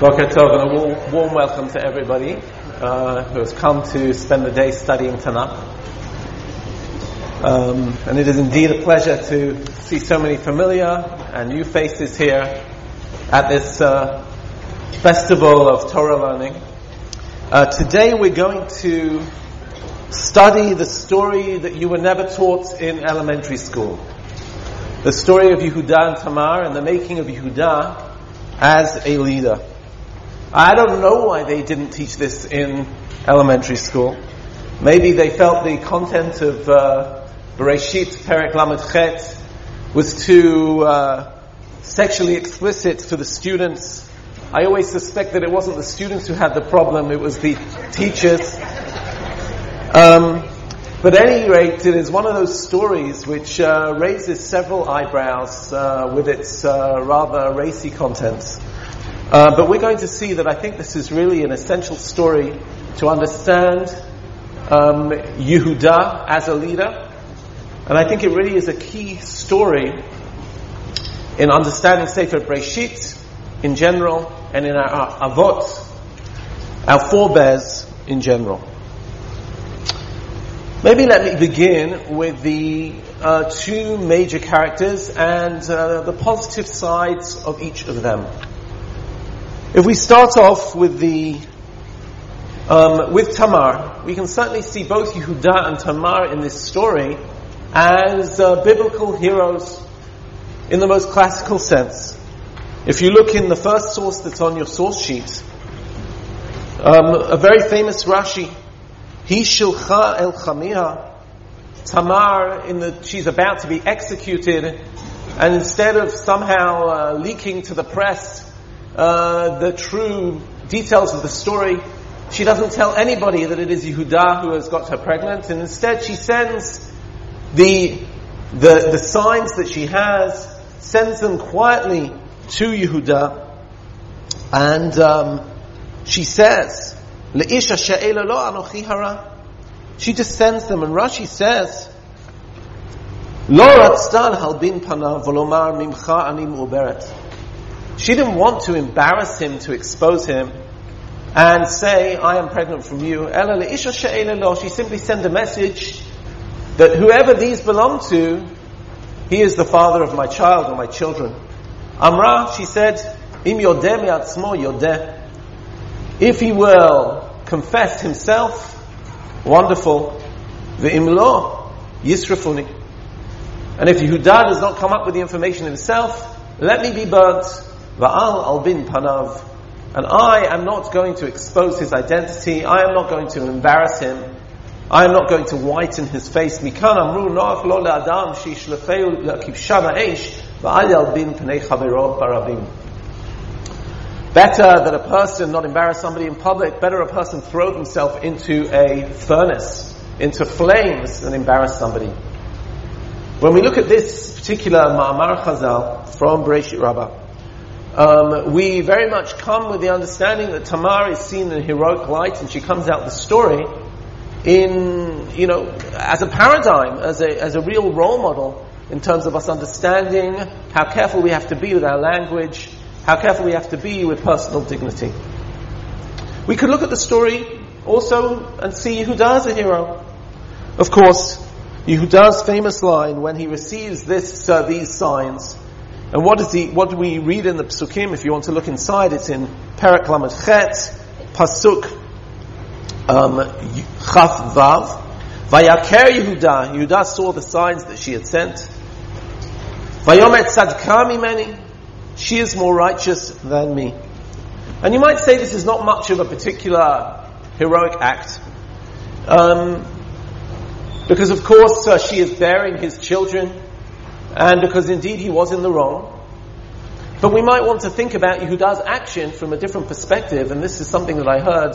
Tov and a warm, warm welcome to everybody uh, who has come to spend the day studying Tanakh. Um, and it is indeed a pleasure to see so many familiar and new faces here at this uh, festival of Torah learning. Uh, today we're going to study the story that you were never taught in elementary school. The story of Yehuda and Tamar and the making of Yehuda as a leader. I don't know why they didn't teach this in elementary school. Maybe they felt the content of uh, Bereshit Perek Lamed Chet was too uh, sexually explicit for the students. I always suspect that it wasn't the students who had the problem; it was the teachers. Um, but at any rate, it is one of those stories which uh, raises several eyebrows uh, with its uh, rather racy contents. Uh, but we're going to see that I think this is really an essential story to understand um, Yehuda as a leader. And I think it really is a key story in understanding Sefer Breshit in general and in our, Avot, our forebears in general. Maybe let me begin with the uh, two major characters and uh, the positive sides of each of them. If we start off with the um, with Tamar, we can certainly see both Yehuda and Tamar in this story as uh, biblical heroes in the most classical sense. If you look in the first source that's on your source sheet, um, a very famous Rashi, he shilcha el chamiha, Tamar, in the, she's about to be executed, and instead of somehow uh, leaking to the press uh, the true details of the story. She doesn't tell anybody that it is Yehuda who has got her pregnant, and instead she sends the, the, the signs that she has, sends them quietly to Yehuda, and um, she says, Le'isha she'ela lo anochi hara. She just sends them, and Rashi says, Lo ratztan halbin panav volomar mimcha ani mu'beret. She didn't want to embarrass him, to expose him, and say, I am pregnant from you. She simply sent a message that whoever these belong to, he is the father of my child or my children. Amra, she said, Im. If he will confess himself, wonderful. Yisrafuni. And if Yehuda does not come up with the information himself, let me be burnt. Va'al albin panav. And I am not going to expose his identity. I am not going to embarrass him. I am not going to whiten his face. Mikan amru noach lo le'adam va'al albin barabim. Better that a person not embarrass somebody in public, better a person throw himself into a furnace, into flames than embarrass somebody. When we look at this particular Ma'amar Chazal from Bereshit Rabbah, um, we very much come with the understanding that Tamar is seen in heroic light, and she comes out the story in, you know, as a paradigm, as a, as a real role model in terms of us understanding how careful we have to be with our language, how careful we have to be with personal dignity. We could look at the story also and see Yehuda as a hero. Of course, Yehuda's famous line when he receives this, uh, these signs, and what is the, what do we read in the Psukim? If you want to look inside, it's in Perek Lamed Chet, Pasuk, um, Chaf Vav. Vayaker Yehuda, Yehuda saw the signs that she had sent. Vayomet Tzadka many. She is more righteous than me. And you might say this is not much of a particular heroic act. Um, because of course uh, she is bearing his children and because indeed he was in the wrong. But we might want to think about Yehuda's action from a different perspective, and this is something that I heard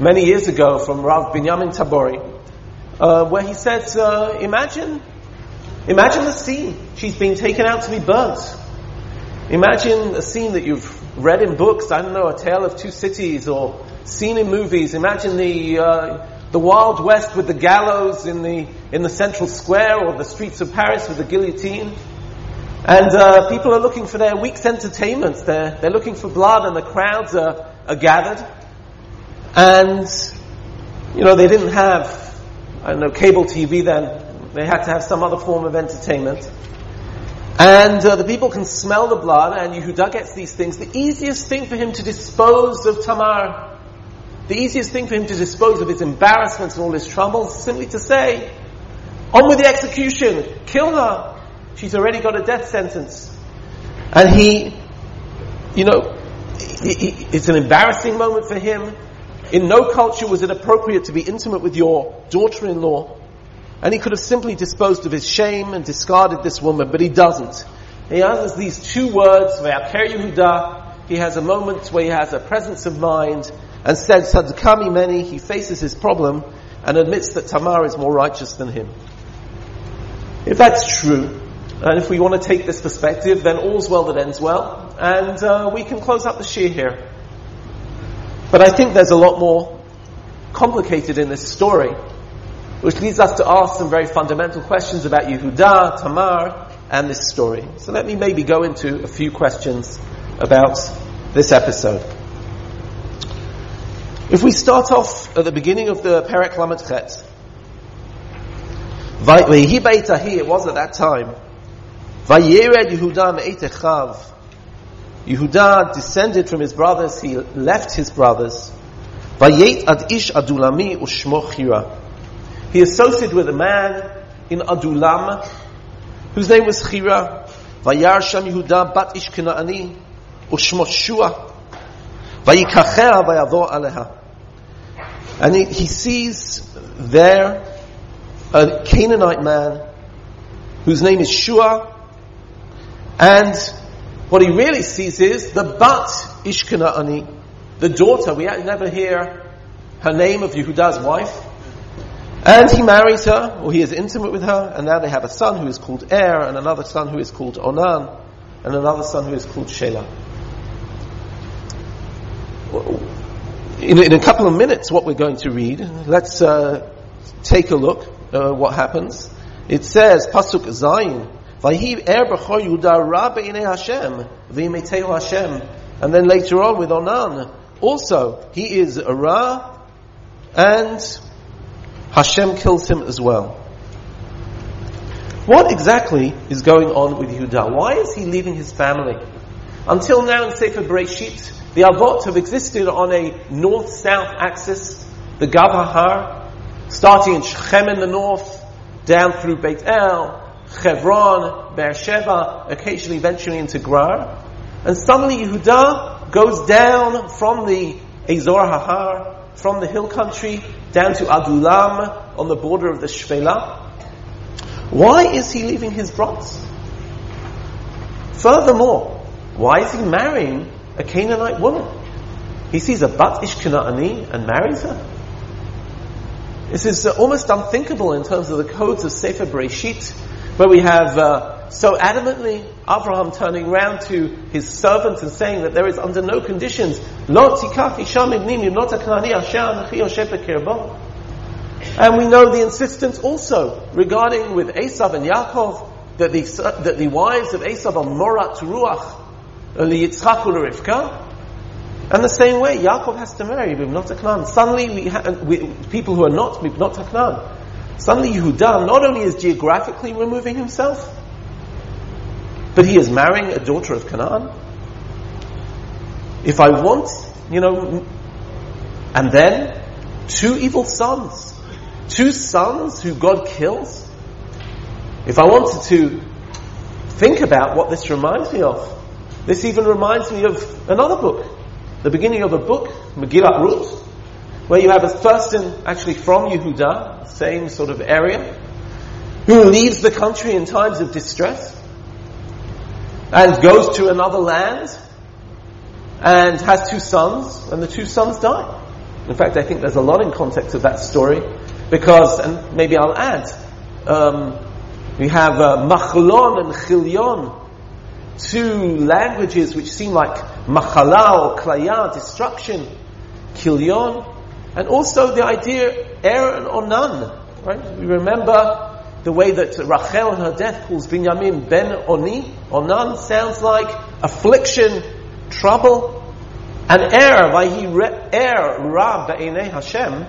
many years ago from Rav Binyamin Tabory, uh, where he said, uh, imagine, imagine the scene. She's being taken out to be burnt. Imagine a scene that you've read in books, I don't know, A Tale of Two Cities, or seen in movies. Imagine the, uh, the Wild West with the gallows in the, in the central square or the streets of Paris with the guillotine. And uh, people are looking for their week's entertainment. They're, they're looking for blood, and the crowds are, are gathered. And, you know, they didn't have, I don't know, cable TV then. They had to have some other form of entertainment. And uh, the people can smell the blood, and Yehuda gets these things. The easiest thing for him to dispose of Tamar, the easiest thing for him to dispose of his embarrassments and all his troubles, is simply to say, on with the execution, kill her. She's already got a death sentence. And he, you know, it's an embarrassing moment for him. In no culture was it appropriate to be intimate with your daughter-in-law. And he could have simply disposed of his shame and discarded this woman, but he doesn't. He has these two words. He has a moment where he has a presence of mind and said, Sadkami many, he faces his problem and admits that Tamar is more righteous than him. If that's true, and if we want to take this perspective, then all's well that ends well, and uh, we can close up the shir here. But I think there's a lot more complicated in this story which leads us to ask some very fundamental questions about Yehuda, Tamar, and this story. So let me maybe go into a few questions about this episode. If we start off at the beginning of the Perek Lamed Chet, it was at that time, Vayered Yehuda me'etechav. Yehuda descended from his brothers, he left his brothers. Vayet ad ish adulami ushmo chira. He associated with a man in Adulam whose name was Chira. Vayar Sham Yehuda bat ish Kena'ani ushmot Shua. Vayikachea vayavo aleha. And he, he sees there a Canaanite man whose name is Shua. And what he really sees is the bat Ishkana'ani, the daughter. We never hear her name of Yehuda's wife. And he marries her, or he is intimate with her, and now they have a son who is called Er, and another son who is called Onan, and another son who is called Shelah. In, in a couple of minutes, what we're going to read, let's uh, take a look uh, what happens. It says, Pasuk Zayin, Vahiv Er b'chor Yudah ra Hashem, v'yimetehu Hashem. And then later on with Onan, also, he is a Ra, and Hashem kills him as well. What exactly is going on with Yehuda? Why is he leaving his family? Until now in Sefer Bereshit, the Avot have existed on a north-south axis, the Gavahar, starting in Shechem in the north, down through Beit El, Chevron, Beersheba, occasionally venturing into Gerar. And suddenly Yehuda goes down from the Azor Hahar, from the hill country, down to Adulam on the border of the Shvela. Why is he leaving his brothers? Furthermore, why is he marrying a Canaanite woman? He sees a Bat Ish and marries her. This is uh, almost unthinkable in terms of the codes of Sefer Bereshit, where we have uh, so adamantly Abraham turning round to his servants and saying that there is under no conditions, and we know the insistence also regarding with Esav and Yaakov that the, that the wives of Esav are Morat Ruach, Yitzchak Rivka. And the same way, Yaakov has to marry Bibnot Aknan. Suddenly, we, ha- we people who are not Bibnot Aknan, suddenly Yehuda not only is geographically removing himself, but he is marrying a daughter of Canaan. If I want, you know, and then two evil sons two sons who God kills? If I wanted to think about what this reminds me of, this even reminds me of another book, the beginning of a book, Megillat Ruth, where you have a person actually from Yehuda, same sort of area, who leaves the country in times of distress and goes to another land and has two sons, and the two sons die. In fact, I think there's a lot in context of that story because, and maybe I'll add, um, we have uh, machlon and chilyon, two languages which seem like machala or klaya, destruction, kilyon, and also the idea er or onan. Right? We remember the way that Rachel in her death calls Binyamin ben Oni, Onan sounds like affliction, trouble. And Er, Vahi Er Ra Ba'inei Hashem,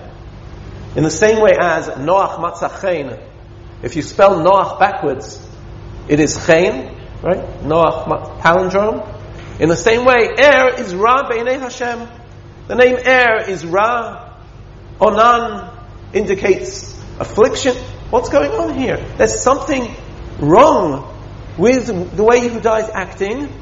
in the same way as Noach Matzachein. If you spell Noach backwards, it is Chain, right? Noach palindrome. In the same way, Er is Ra B'inei Hashem. The name Er is Ra. Onan indicates affliction. What's going on here? There's something wrong with the way Yehuda is acting.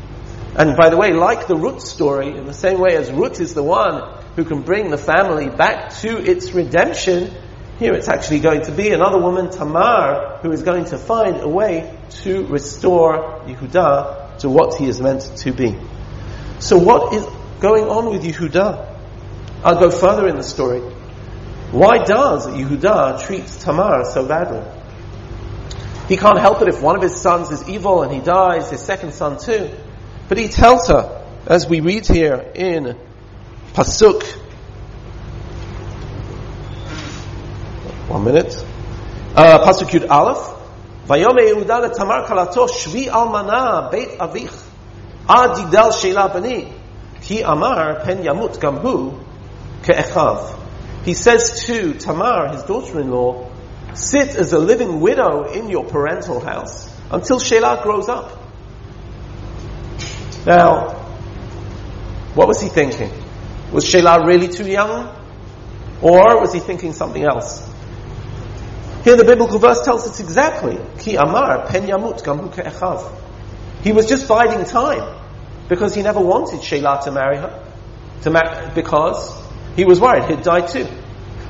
And by the way, like the Ruth story, in the same way as Ruth is the one who can bring the family back to its redemption, here it's actually going to be another woman, Tamar, who is going to find a way to restore Yehuda to what he is meant to be. So what is going on with Yehuda? I'll go further in the story. Why does Yehuda treat Tamar so badly? He can't help it if one of his sons is evil and he dies, his second son too. But he tells her, as we read here in Pasuk, one minute, uh, Pasuk Yud Aleph, ויאמר יהודה לתמר כלתו שבי אלמנה בית אביך עד יגדל sheila bani, כי אמר פן ימות גם הוא כאחיו. He says to Tamar, his daughter-in-law, sit as a living widow in your parental house until Shelah grows up. Now, what was he thinking? Was Shelah really too young? Or was he thinking something else? Here the biblical verse tells us exactly. Ki amar pen yamut ke'echav. He was just biding time because he never wanted Shelah to marry her. To ma- because he was worried he'd die too.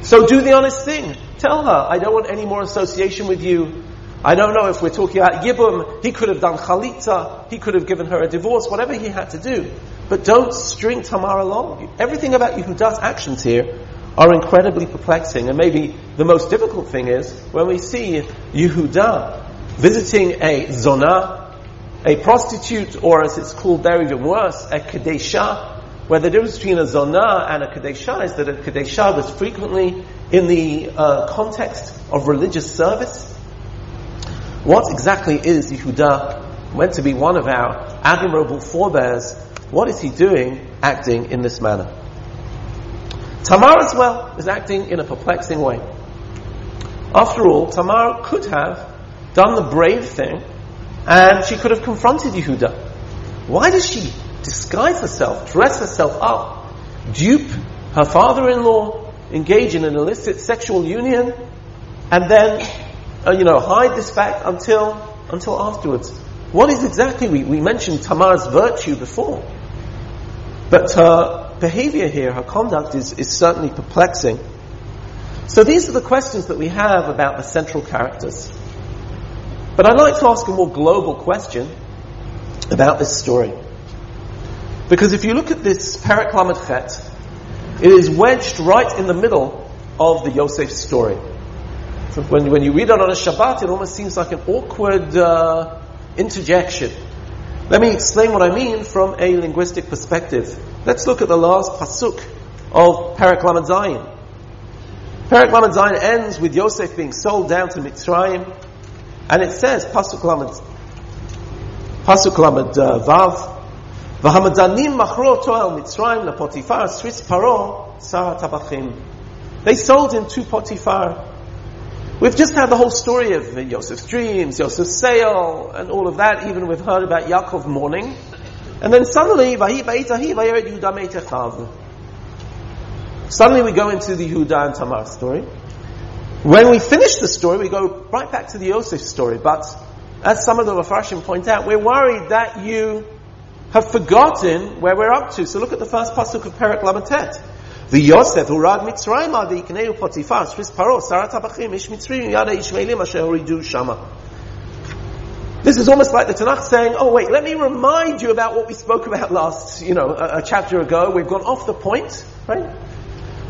So do the honest thing. Tell her, I don't want any more association with you. I don't know if we're talking about Yibum. He could have done Chalitza. He could have given her a divorce, whatever he had to do. But don't string Tamar along. Everything about Yehuda's actions here are incredibly perplexing. And maybe the most difficult thing is when we see Yehuda visiting a Zonah, a prostitute, or as it's called there even worse, a Kadesha, where the difference between a zonah and a kadesha is that a kadesha was frequently in the uh, context of religious service. What exactly is Yehuda meant to be one of our admirable forebears? What is he doing acting in this manner? Tamar as well is acting in a perplexing way. After all, Tamar could have done the brave thing and she could have confronted Yehuda. Why does she disguise herself, dress herself up, dupe her father-in-law, engage in an illicit sexual union, and then, uh, you know, hide this fact until, until afterwards. What is exactly, we, we mentioned Tamar's virtue before, but her behavior here, her conduct is, is certainly perplexing. So these are the questions that we have about the central characters. But I'd like to ask a more global question about this story. Because if you look at this Perek Lamed Chet, it is wedged right in the middle of the Yosef story. So when, when you read it on a Shabbat, it almost seems like an awkward uh, interjection. Let me explain what I mean from a linguistic perspective. Let's look at the last pasuk of Parak Lamed Zayin. Parak Zayin ends with Yosef being sold down to Mitzrayim, and it says pasuk Lamed pasuk Lamed uh, Vav. V'hamadanim machroto el Mitzrayim la sris paro sarat tabachim. They sold him to Potiphar, We've just had the whole story of Joseph's dreams, Joseph's sale, and all of that. Even we've heard about Yaakov mourning. And then suddenly, Suddenly we go into the Yehuda and Tamar story. When we finish the story, we go right back to the Yosef story. But as some of the Mepharshim point out, we're worried that you have forgotten where we're up to. So look at the first pasuk of Perek Lamatet. The Yosef who Mitzrayim Potiphar paro sarat habachim ish Mitzrayim yada ishmaelim asher horidu shama. This is almost like the Tanakh saying, "Oh wait, let me remind you about what we spoke about last, you know, a, a chapter ago. We've gone off the point, right?"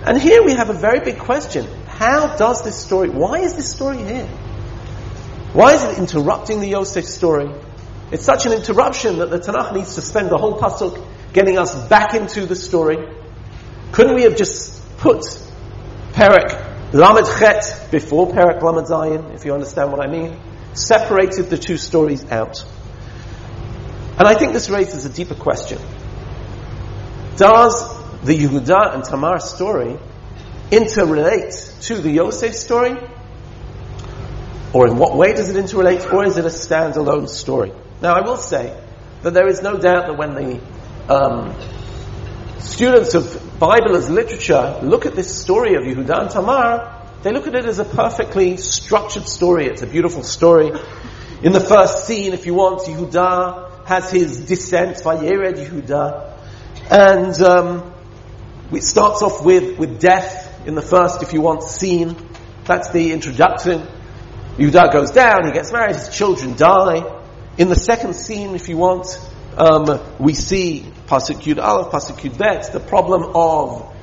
And here we have a very big question: How does this story? Why is this story here? Why is it interrupting the Yosef story? It's such an interruption that the Tanakh needs to spend the whole pasuk getting us back into the story. Couldn't we have just put Perek Lamed Chet before Perek Lamed Zayin, if you understand what I mean? Separated the two stories out. And I think this raises a deeper question. Does the Yehuda and Tamar story interrelate to the Yosef story? Or in what way does it interrelate? Or is it a standalone story? Now I will say that there is no doubt that when the um, students of Bible as literature look at this story of Yehuda and Tamar, they look at it as a perfectly structured story. It's a beautiful story. In the first scene, if you want, Yehuda has his descent, Vayered Yehuda, and um, it starts off with, with death in the first, if you want, scene. That's the introduction. Yehuda goes down, he gets married, his children die. In the second scene, if you want, um, we see Pasuk Aleph, Pasuk Bet, the problem of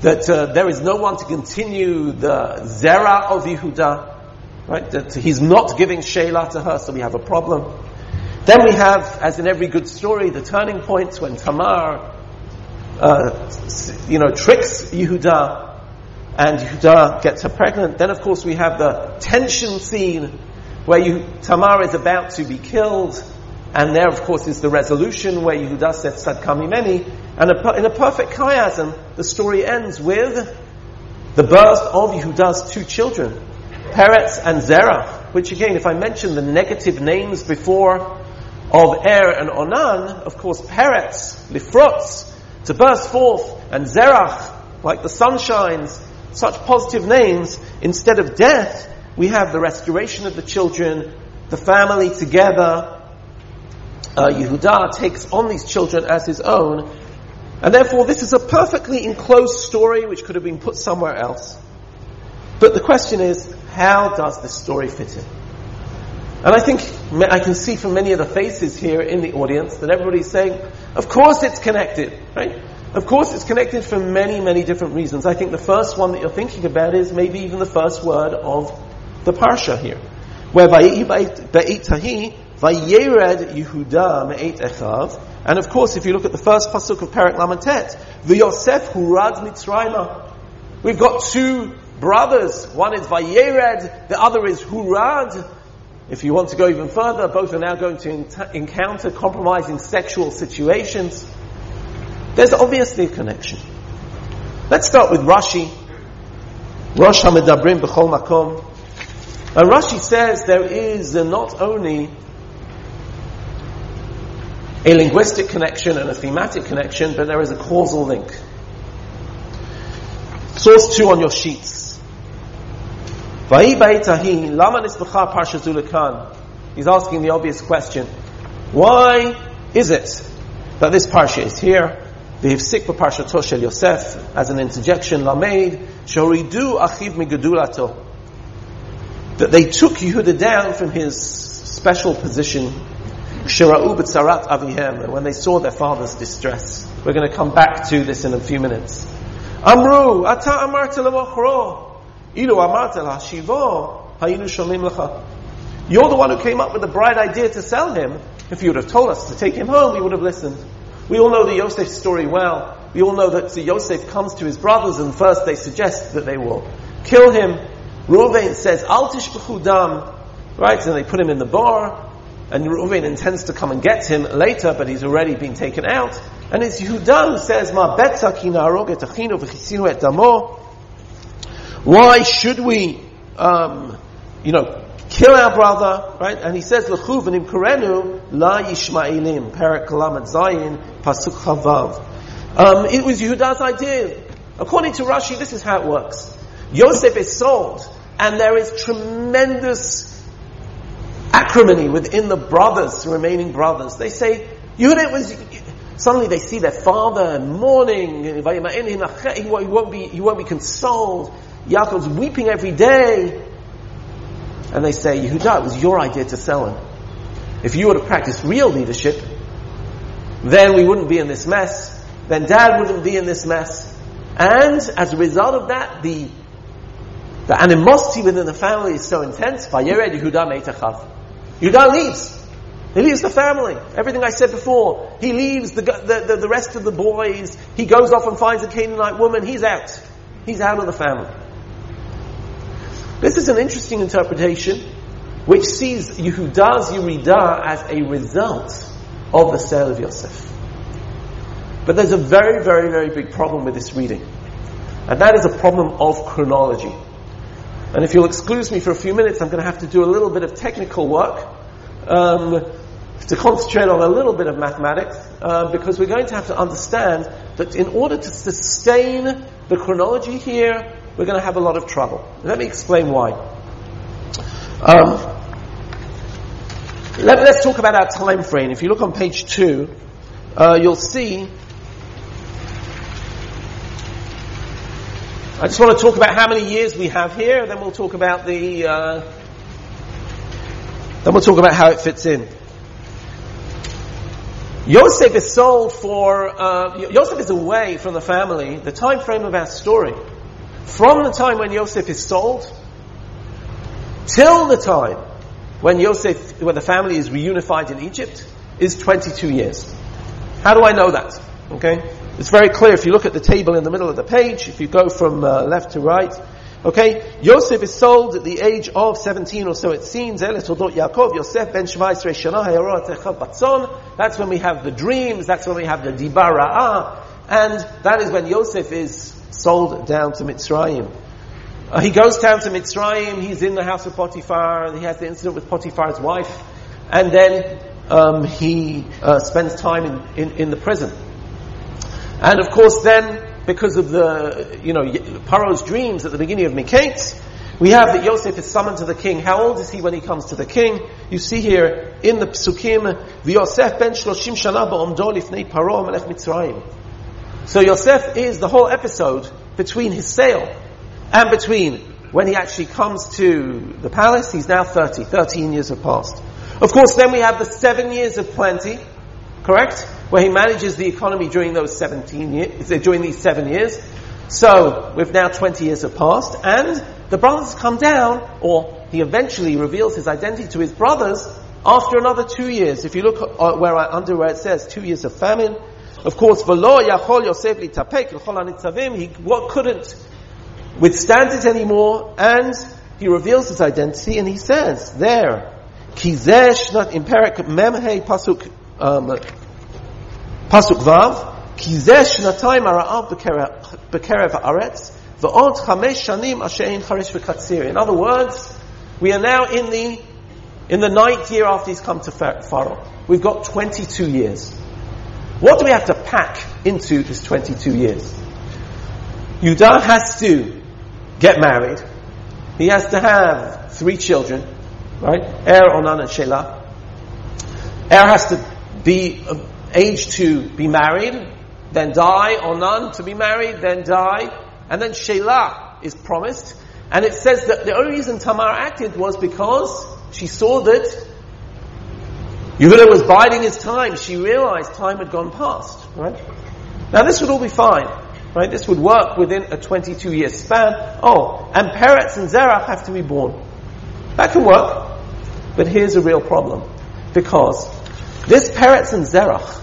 that uh, there is no one to continue the Zera of Yehuda, right? That he's not giving Sheila to her, so we have a problem. Then we have, as in every good story, the turning points when Tamar, uh, you know, tricks Yehuda, and Yehuda gets her pregnant. Then, of course, we have the tension scene where you, Tamar is about to be killed, and there, of course, is the resolution where Yehuda says, Sadkami Meni, and in a perfect chiasm, the story ends with the birth of Yehuda's two children, Peretz and Zerah, which again, if I mention the negative names before of Er and Onan, of course, Peretz, Lifrotz, to burst forth, and Zerach, like the sun shines, such positive names, instead of death, we have the restoration of the children, the family together. Uh, Yehuda takes on these children as his own, and therefore this is a perfectly enclosed story which could have been put somewhere else. But the question is, how does this story fit in? And I think I can see from many of the faces here in the audience that everybody's saying, of course it's connected, right? Of course, it's connected for many, many different reasons. I think the first one that you're thinking about is maybe even the first word of the parsha here, where Vayered Yehuda me'et echav, and of course, if you look at the first pasuk of Perek Lamentet, the Yosef hurad mitzrayma. We've got two brothers. One is Vayered, the other is Hurad. If you want to go even further, both are now going to encounter compromising sexual situations. There's obviously a connection. Let's start with Rashi. Rosh HaMedabrim B'chol Makom. And Rashi says there is not only a linguistic connection and a thematic connection, but there is a causal link. Source 2 on your sheets. He's asking the obvious question. Why is it that this parsha is here? V'hifsik b'parsha Toshel Yosef, as an interjection, Lameid, Shoridu Achiv Migudulato. That they took Yehuda down from his special position when they saw their father's distress. We're going to come back to this in a few minutes. Amru, ata. You're the one who came up with the bright idea to sell him. If you would have told us to take him home, we would have listened. We all know the Yosef story well. We all know that Yosef comes to his brothers and first they suggest that they will kill him. Ruvain says, Altish dam, right? And they put him in the bar. And Reuven intends to come and get him later, but he's already been taken out. And it's Yehuda who says, Ma et. Why should we, um, you know, kill our brother, right? And he says, la yishmaelim, Perek Kalamat Zayin, Pasuk Chavav. Um, it was Yehuda's idea. According to Rashi, this is how it works. Yosef is sold, and there is tremendous acrimony within the brothers, the remaining brothers. They say, Yehuda was, suddenly they see their father mourning, he won't be, he won't be consoled. Yaakov's weeping every day. And they say, Yehuda, it was your idea to sell him. If you would have practiced real leadership, then we wouldn't be in this mess. Then dad wouldn't be in this mess. And as a result of that, the, the animosity within the family is so intense. Yehuda Yehuda leaves. He leaves the family. Everything I said before. He leaves the, the, the, the rest of the boys. He goes off and finds a Canaanite woman. He's out. He's out of the family. This is an interesting interpretation which sees Yehuda's Yerida as a result of the sale of Yosef. But there's a very, very, very big problem with this reading. And that is a problem of chronology. And if you'll excuse me for a few minutes, I'm going to have to do a little bit of technical work um, to concentrate on a little bit of mathematics, uh, because we're going to have to understand that in order to sustain the chronology here, we're going to have a lot of trouble. Let me explain why. Um, let, us talk about our time frame. If you look on page two, uh, you'll see. I just want to talk about how many years we have here, then we'll talk about the. Uh, then we'll talk about how it fits in. Yosef is sold for. Uh, Yosef is away from the family. The time frame of our story, from the time when Yosef is sold till the time when Yosef, when the family is reunified in Egypt, is 22 years. How do I know that? Okay? It's very clear if you look at the table in the middle of the page, if you go from uh, left to right. Okay? Yosef is sold at the age of 17 or so it seems. That's when we have the dreams, that's when we have the Dibara'ah, and that is when Yosef is sold down to Mitzrayim. Uh, he goes down to Mitzrayim, he's in the house of Potiphar, he has the incident with Potiphar's wife, and then um, he uh, spends time in, in, in, the prison. And of course then, because of the, you know, Paro's dreams at the beginning of Miketz, we have that Yosef is summoned to the king. How old is he when he comes to the king? You see here in the psukim, the Yosef ben shloshim shana ba'omdo Paro Mitzrayim. So Yosef is the whole episode between his sale and between when he actually comes to the palace, he's now 30. 13 years have passed. Of course, then we have the seven years of plenty, correct? Where he manages the economy during those 17 years, during these seven years. So, we've now 20 years have passed, and the brothers come down, or he eventually reveals his identity to his brothers after another two years. If you look uh, where I, under where it says two years of famine, of course, v'lo yachol Yosef litapek l'chol he what couldn't withstand it anymore, and he reveals his identity, and he says there, Kizesh, not in Perak Memhe Pasuk um, Pasuk Vav, Kizesh Natayim Ara'av Bekerev Haaretz, V'od Chamesh Shanim Ashein Charish V'Katzir. In other words, we are now in the in the ninth year after he's come to Pharaoh. We've got 22 years. What do we have to pack into this 22 years? Yudah has to get married. He has to have three children, right? Er, Onan, and Shelah. Er has to be age to be married, then die. or none to be married, then die. And then Shelah is promised. And it says that the only reason Tamar acted was because she saw that Yehuda was biding his time. She realized time had gone past, right? Now this would all be fine. Right? This would work within a 22 year span. Oh, and Peretz and Zerach have to be born. That can work. But here's a real problem. Because this Peretz and Zerach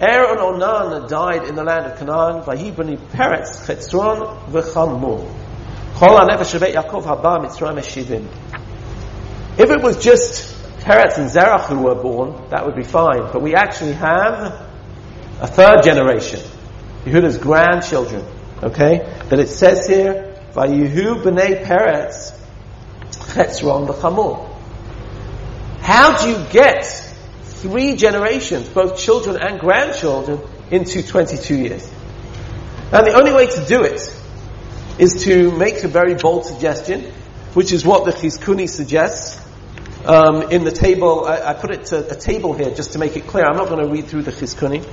Aaron Onan died in the land of Canaan, Vayibani Peretz, Chetzron, V'chamur. Kol HaNefesh Shevet Yaakov Haba Mitzrayim Eshivim. If it was just Peretz and Zerach who were born, that would be fine. But we actually have a third generation, Yehuda's grandchildren. Okay? But it says here, Vayehu B'nei Peretz, Chetzron, V'chamur. How do you get three generations, both children and grandchildren, into 22 years? And the only way to do it is to make a very bold suggestion, which is what the Chizkuni suggests. Um, in the table, I, I put it to a table here just to make it clear. I'm not going to read through the Chizkuni.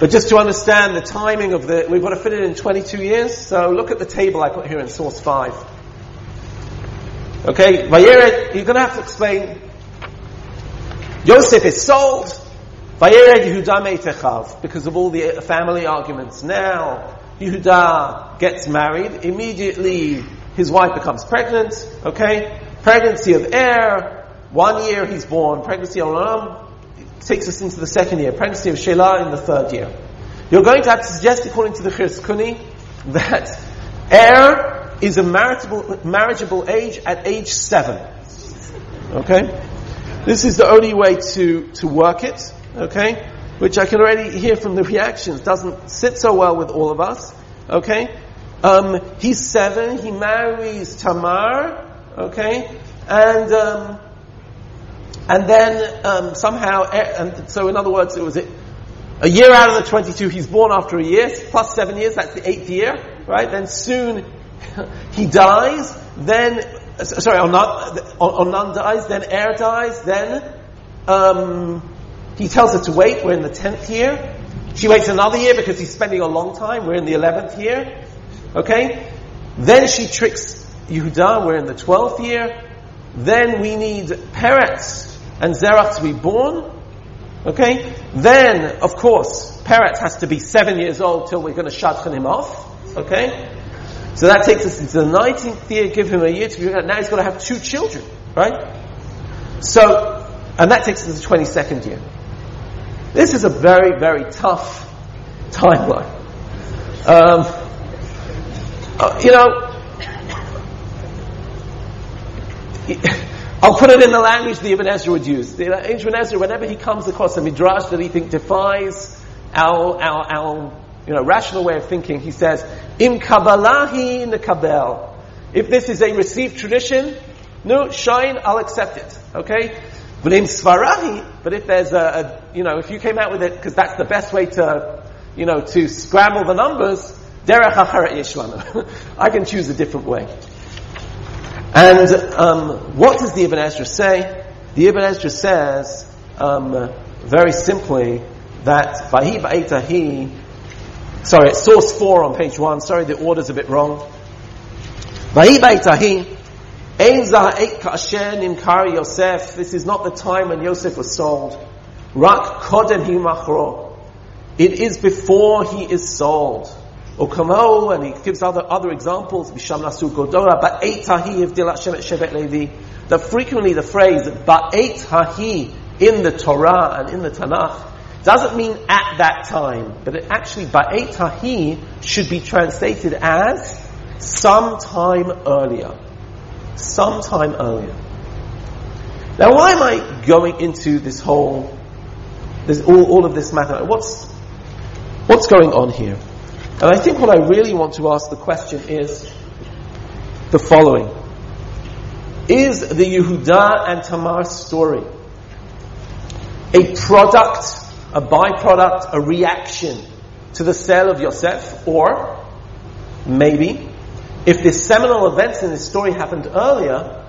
But just to understand the timing of the, we've got to fit it in 22 years. So look at the table I put here in source 5. Okay, Vayeret, you're going to have to explain. Yosef is sold. Because of all the family arguments. Now Yehuda gets married. Immediately his wife becomes pregnant. Okay, pregnancy of heir. One year he's born. Pregnancy of Olam takes us into the second year. Pregnancy of Shelah in the third year. You're going to have to suggest, according to the Chizkuni, that heir is a marriageable age at age seven. Okay? This is the only way to, to work it. Okay? Which I can already hear from the reactions doesn't sit so well with all of us. Okay? Um, he's seven, he marries Tamar. Okay? And, um, and then um, somehow, and so in other words, it was a year out of the 22, he's born after a year, plus seven years, that's the eighth year, right? Then soon he dies, then, sorry, Onan, Onan dies, then Er dies, then um, he tells her to wait, we're in the tenth year. She waits another year because he's spending a long time, we're in the eleventh year. Okay? Then she tricks Yehuda, we're in the twelfth year. Then we need Peretz and Zerach to be born. Okay? Then, of course, Peretz has to be seven years old till we're going to shadchan him off. Okay? So that takes us into the 19th year, give him a year to be, now he's got to have two children, right? So, and that takes us to the 22nd year. This is a very, very tough timeline. Um, uh, you know, I'll put it in the language the Ibn Ezra would use. The Ibn Ezra, whenever he comes across a midrash that he thinks defies our, our, our you know, rational way of thinking, he says, "In Im kabalahi nekabel. If this is a received tradition, no, shine, I'll accept it. Okay? But in svarahi, but if there's a, a you know, if you came out with it because that's the best way to, you know, to scramble the numbers, derech yishlanu. I can choose a different way. And um, what does the Ibn Ezra say? The Ibn Ezra says um, very simply that Vahi sorry, it's source 4 on page 1, sorry the order's a bit wrong. Yosef, this is not the time when Yosef was sold. Rak Kodem. It is before he is sold. Okamo, and he gives other, other examples, Bisham Nasu Godora, Ba'et Hahi Ivdil Hashem et Shevet Levi, that frequently the phrase Ba'et Hahi in the Torah and in the Tanakh doesn't mean at that time, but it actually Ba'et Hahi should be translated as sometime earlier. Sometime earlier. Now why am I going into this whole, this, all, all of this matter? What's, what's going on here? And I think what I really want to ask the question is the following. Is the Yehuda and Tamar story a product, a byproduct, a reaction to the sale of Yosef? Or maybe, if the seminal events in this story happened earlier,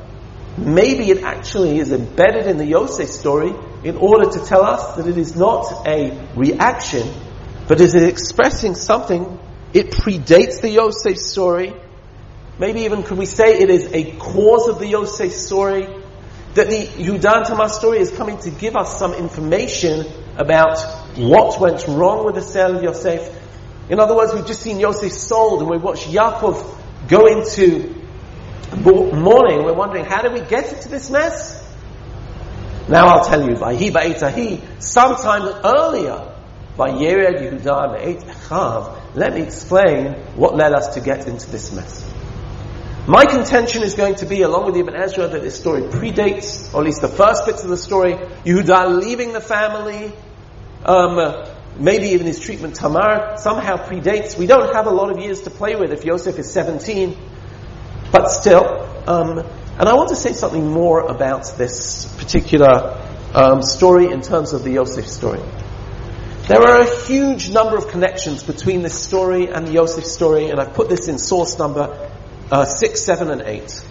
maybe it actually is embedded in the Yosef story in order to tell us that it is not a reaction, but is it expressing something? It predates the Yosef story. Maybe even could we say it is a cause of the Yosef story? That the Yudan Tamar story is coming to give us some information about what went wrong with the sale of Yosef. In other words, we've just seen Yosef sold and we watched Yaakov go into mourning. We're wondering, how did we get into this mess? Now I'll tell you, Vahi Ba'itahi, sometime earlier, by Yer Yudan Eitchav, let me explain what led us to get into this mess. My contention is going to be, along with Ibn Ezra, that this story predates, or at least the first bits of the story, Yehuda leaving the family, um, maybe even his treatment Tamar somehow predates. We don't have a lot of years to play with if Yosef is 17, but still. Um, and I want to say something more about this particular um, story in terms of the Yosef story. There are a huge number of connections between this story and the Yosef story, and I've put this in source number uh, 6, 7, and 8.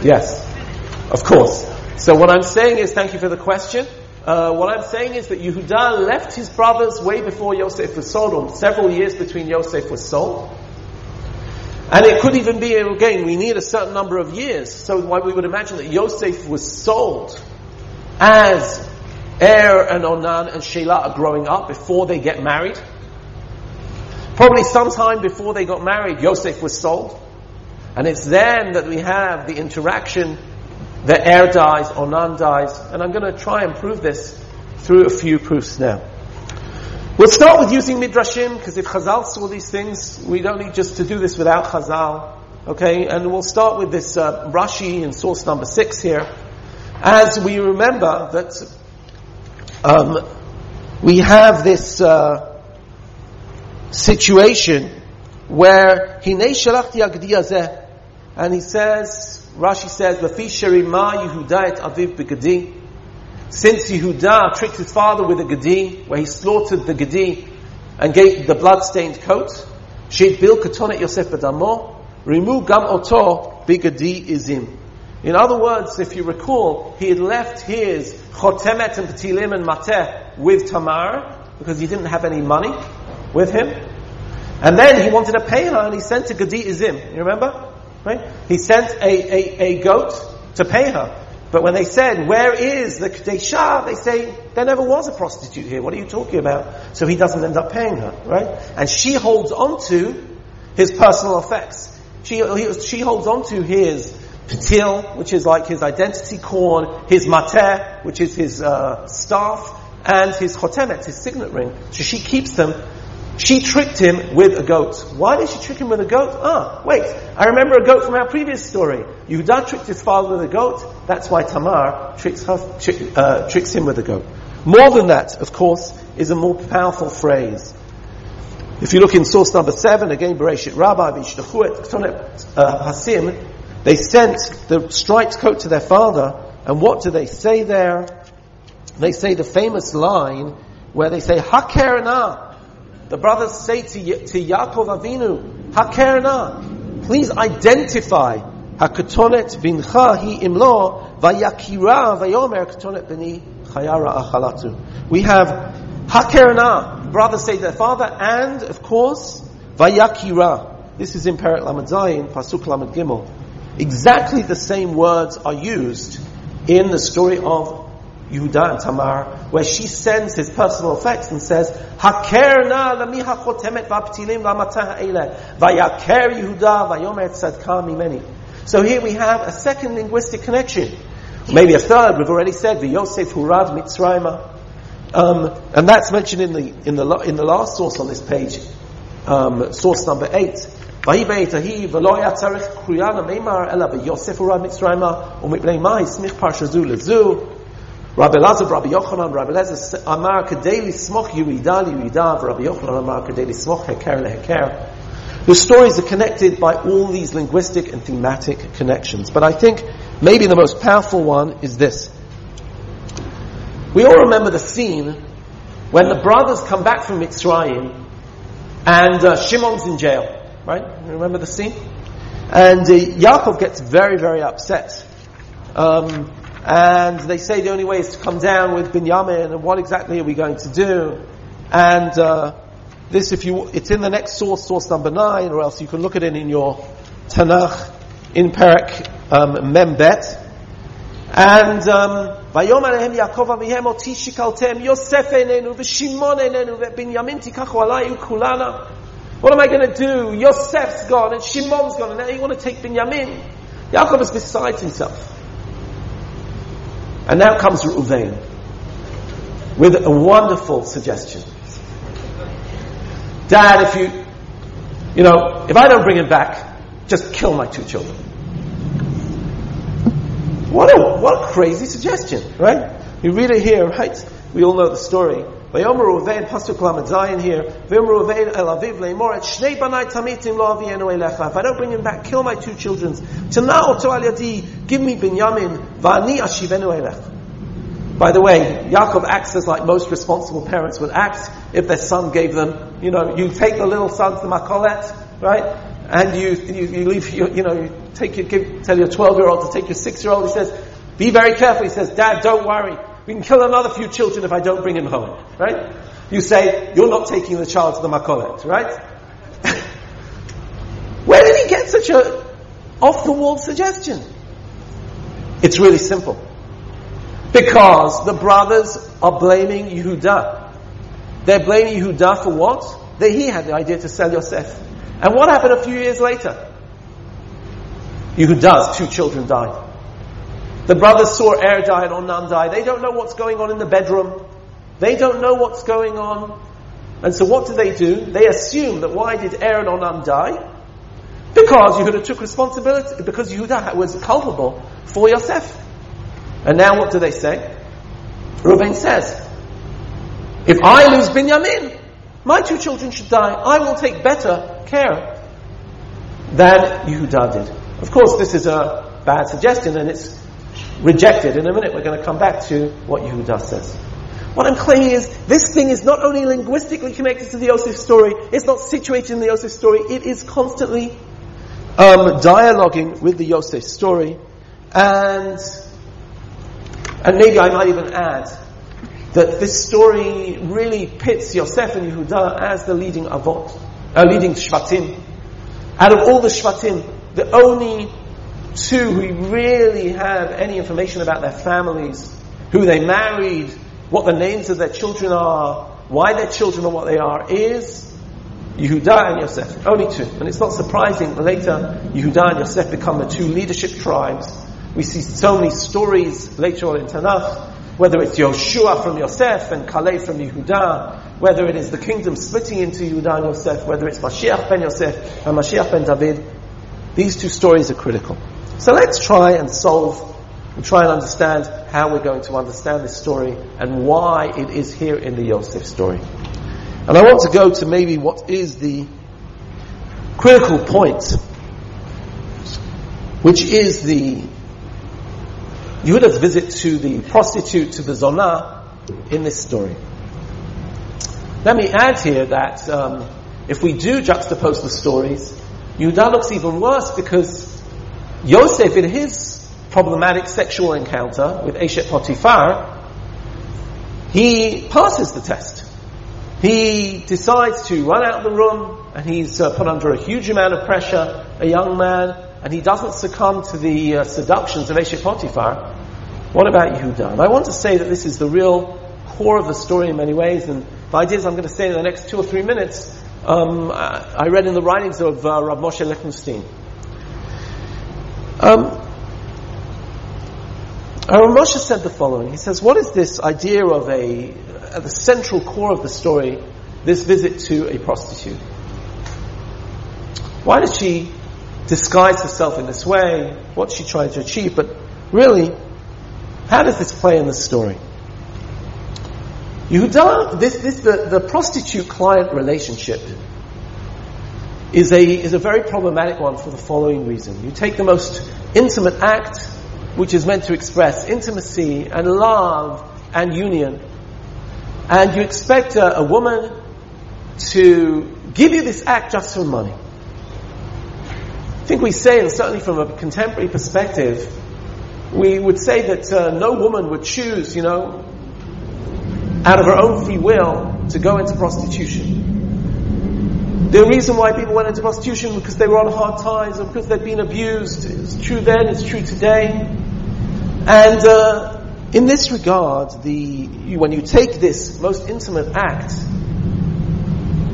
Yes, of course. So what I'm saying is, thank you for the question. Uh, what I'm saying is that Yehuda left his brothers way before Yosef was sold, or several years between Yosef was sold. And it could even be, again, we need a certain number of years. So why we would imagine that Yosef was sold as Er and Onan and Shelah are growing up before they get married. Probably sometime before they got married, Yosef was sold. And it's then that we have the interaction that Er dies, Onan dies. And I'm going to try and prove this through a few proofs now. We'll start with using Midrashim, because if Chazal saw these things, we don't need just to do this without Chazal. Okay, and we'll start with this uh, Rashi in source number six here. As we remember that um, we have this uh, situation where Hinei Shalachti Agdi and he says, Rashi says, Lafi Sherima Yehuda et Aviv Begadi, since Yehuda tricked his father with a gadi, where he slaughtered the gadi and gave the blood-stained coat, Sheit bil katonet Yosef b'damo, remove gam oto bigadi izim. In other words, if you recall, he had left his chotemet and petilim and mateh with Tamar because he didn't have any money with him. And then he wanted to pay her and he sent a Gadi Izim. You remember? Right? He sent a, a, a goat to pay her. But when they said, where is the Kadesha? They say, there never was a prostitute here. What are you talking about? So he doesn't end up paying her, right? And she holds on to his personal effects. She, she holds on to his patil, which is like his identity corn, his mateh, which is his uh, staff, and his chotemet, his signet ring. So she keeps them she tricked him with a goat. Why did she trick him with a goat? Ah, wait, I remember a goat from our previous story. Yehuda tricked his father with a goat. That's why Tamar tricks, her, trick, uh, tricks him with a goat. More than that, of course, is a more powerful phrase. If you look in source number seven, again, Bereshit Rabbah, Ktonet uh, Hasim, they sent the striped coat to their father, and what do they say there? They say the famous line where they say, Hakerna, the brothers say to, to Yaakov Avinu, Hakerna, please identify Hakatonet bincha hi imlo vayakira vayomer katonet bini chayara achalatu. We have Hakerna, brothers say to their father, and of course, vayakira. This is in Perak Lamed Zayin, Pasuk Lamed Gimel. Exactly the same words are used in the story of Yehuda and Tamar, where she sends his personal effects and says, Hakerna lamiha chotemet v'aptilim v'amatah eile, vayaker Yehuda v'yomer tzadka mimeni. So here we have a second linguistic connection. Maybe a third, we've already said, the Yosef hurad mitzrayma. Um, and that's mentioned in the, in the, in the last source on this page, um, source number eight. ויהי בעת ההיא ולא היה צריך קרויה למימר אלא ויוסף הורד מצרימה ומפני מה הסמיך פרשה זו לזו Rabbi Elazar, Rabbi Yochanan, Rabbi Elazar, Amar Kadeli Smoch Yirida Yirida, Rabbi Yochanan, Amar Kadeli Smoch Heker Leheker. The stories are connected by all these linguistic and thematic connections. But I think maybe the most powerful one is this. We all remember the scene when the brothers come back from Mitzrayim and uh, Shimon's in jail, right? You remember the scene? And uh, Yaakov gets very, very upset. Um, and they say the only way is to come down with Binyamin, and what exactly are we going to do? And uh, this, if you, it's in the next source, source number nine, or else you can look at it in your Tanakh in Perak um, Membet. And um, ויאמר עליהם יעקב אביהם אותי שיקלתם יוסף איננו ושמעון איננו ובנימין תיקחו עליי וכולנה What am I going to do? Yosef's gone and Shimon's gone and now you want to take Binyamin. Yaakov is beside himself. And now comes Reuven with a wonderful suggestion. Dad, if you, you know, if I don't bring him back, just kill my two children. What a, what a crazy suggestion, right? You read it here, right? We all know the story. Vayomer Ruvain, Pasuk Lamed Zayin here. Vayomer Ruvain El Aviv Leimor, Et Shnei Banai Tamitim Lo Avienu Elecha. If I don't bring him back, kill my two children. Tanao To Al Yadi, give me Binyamin, Va'ani Ashivenu Elech. By the way, Yaakov acts as like most responsible parents would act if their son gave them, you know, you take the little son to Makolet, right? And you, you, you leave, you, you know, you take your, give, tell your 12 year old to take your 6 year old. He says, be very careful. He says, Dad, don't worry. We can kill another few children if I don't bring him home, right? You say, you're not taking the child to the makolet, right? Where did he get such a off the wall suggestion? It's really simple. Because the brothers are blaming Yehuda. They're blaming Yehuda for what? That he had the idea to sell Yosef. And what happened a few years later? Yehuda's two children died. The brothers saw Er die and Onan die. They don't know what's going on in the bedroom. They don't know what's going on. And so what do they do? They assume that why did Er and Onan die? Because Yehuda took responsibility, because Yehuda was culpable for Yosef. And now what do they say? Reuven says, if I lose Binyamin, my two children should die. I will take better care than Yehuda did. Of course, this is a bad suggestion and it's rejected. In a minute, we're going to come back to what Yehuda says. What I'm claiming is this thing is not only linguistically connected to the Yosef story, it's not situated in the Yosef story, it is constantly um, dialoguing with the Yosef story. And, and maybe I might even add that this story really pits Yosef and Yehuda as the leading avot, uh, leading shvatim. Out of all the shvatim, the only two who really have any information about their families, who they married, what the names of their children are, why their children are what they are, is Yehuda and Yosef. Only two. And it's not surprising that later Yehuda and Yosef become the two leadership tribes. We see so many stories later on in Tanakh, whether it's Yoshua from Yosef and Kalev from Yehuda, whether it is the kingdom splitting into Yehuda and Yosef, whether it's Mashiach ben Yosef and Mashiach ben David. These two stories are critical. So let's try and solve and try and understand how we're going to understand this story and why it is here in the Yosef story. And I want to go to maybe what is the critical point, which is the Yehuda's visit to the prostitute, to the Zonah, in this story. Let me add here that um, if we do juxtapose the stories, Yehuda looks even worse because Yosef, in his problematic sexual encounter with Eshet Potiphar, he passes the test. He decides to run out of the room and he's uh, put under a huge amount of pressure, a young man, and he doesn't succumb to the uh, seductions of Eshet Potiphar. What about Yehuda? And I want to say that this is the real core of the story in many ways, and the ideas I'm going to say in the next two or three minutes, um, I read in the writings of uh, Rav Moshe Lichtenstein. Um, Rav Moshe said the following. He says, what is this idea of a, at the central core of the story, this visit to a prostitute? Why did she disguise herself in this way? What's she trying to achieve? But really, how does this play in the story? Yehuda, this, this, the, the prostitute client relationship is a, is a very problematic one for the following reason. You take the most intimate act, which is meant to express intimacy and love and union, and you expect a, a woman to give you this act just for money. I think we say, and certainly from a contemporary perspective, we would say that uh, no woman would choose, you know, out of her own free will to go into prostitution. The reason why people went into prostitution because they were on hard times or because they'd been abused. It's true then, it's true today. And uh, in this regard, the, when you take this most intimate act,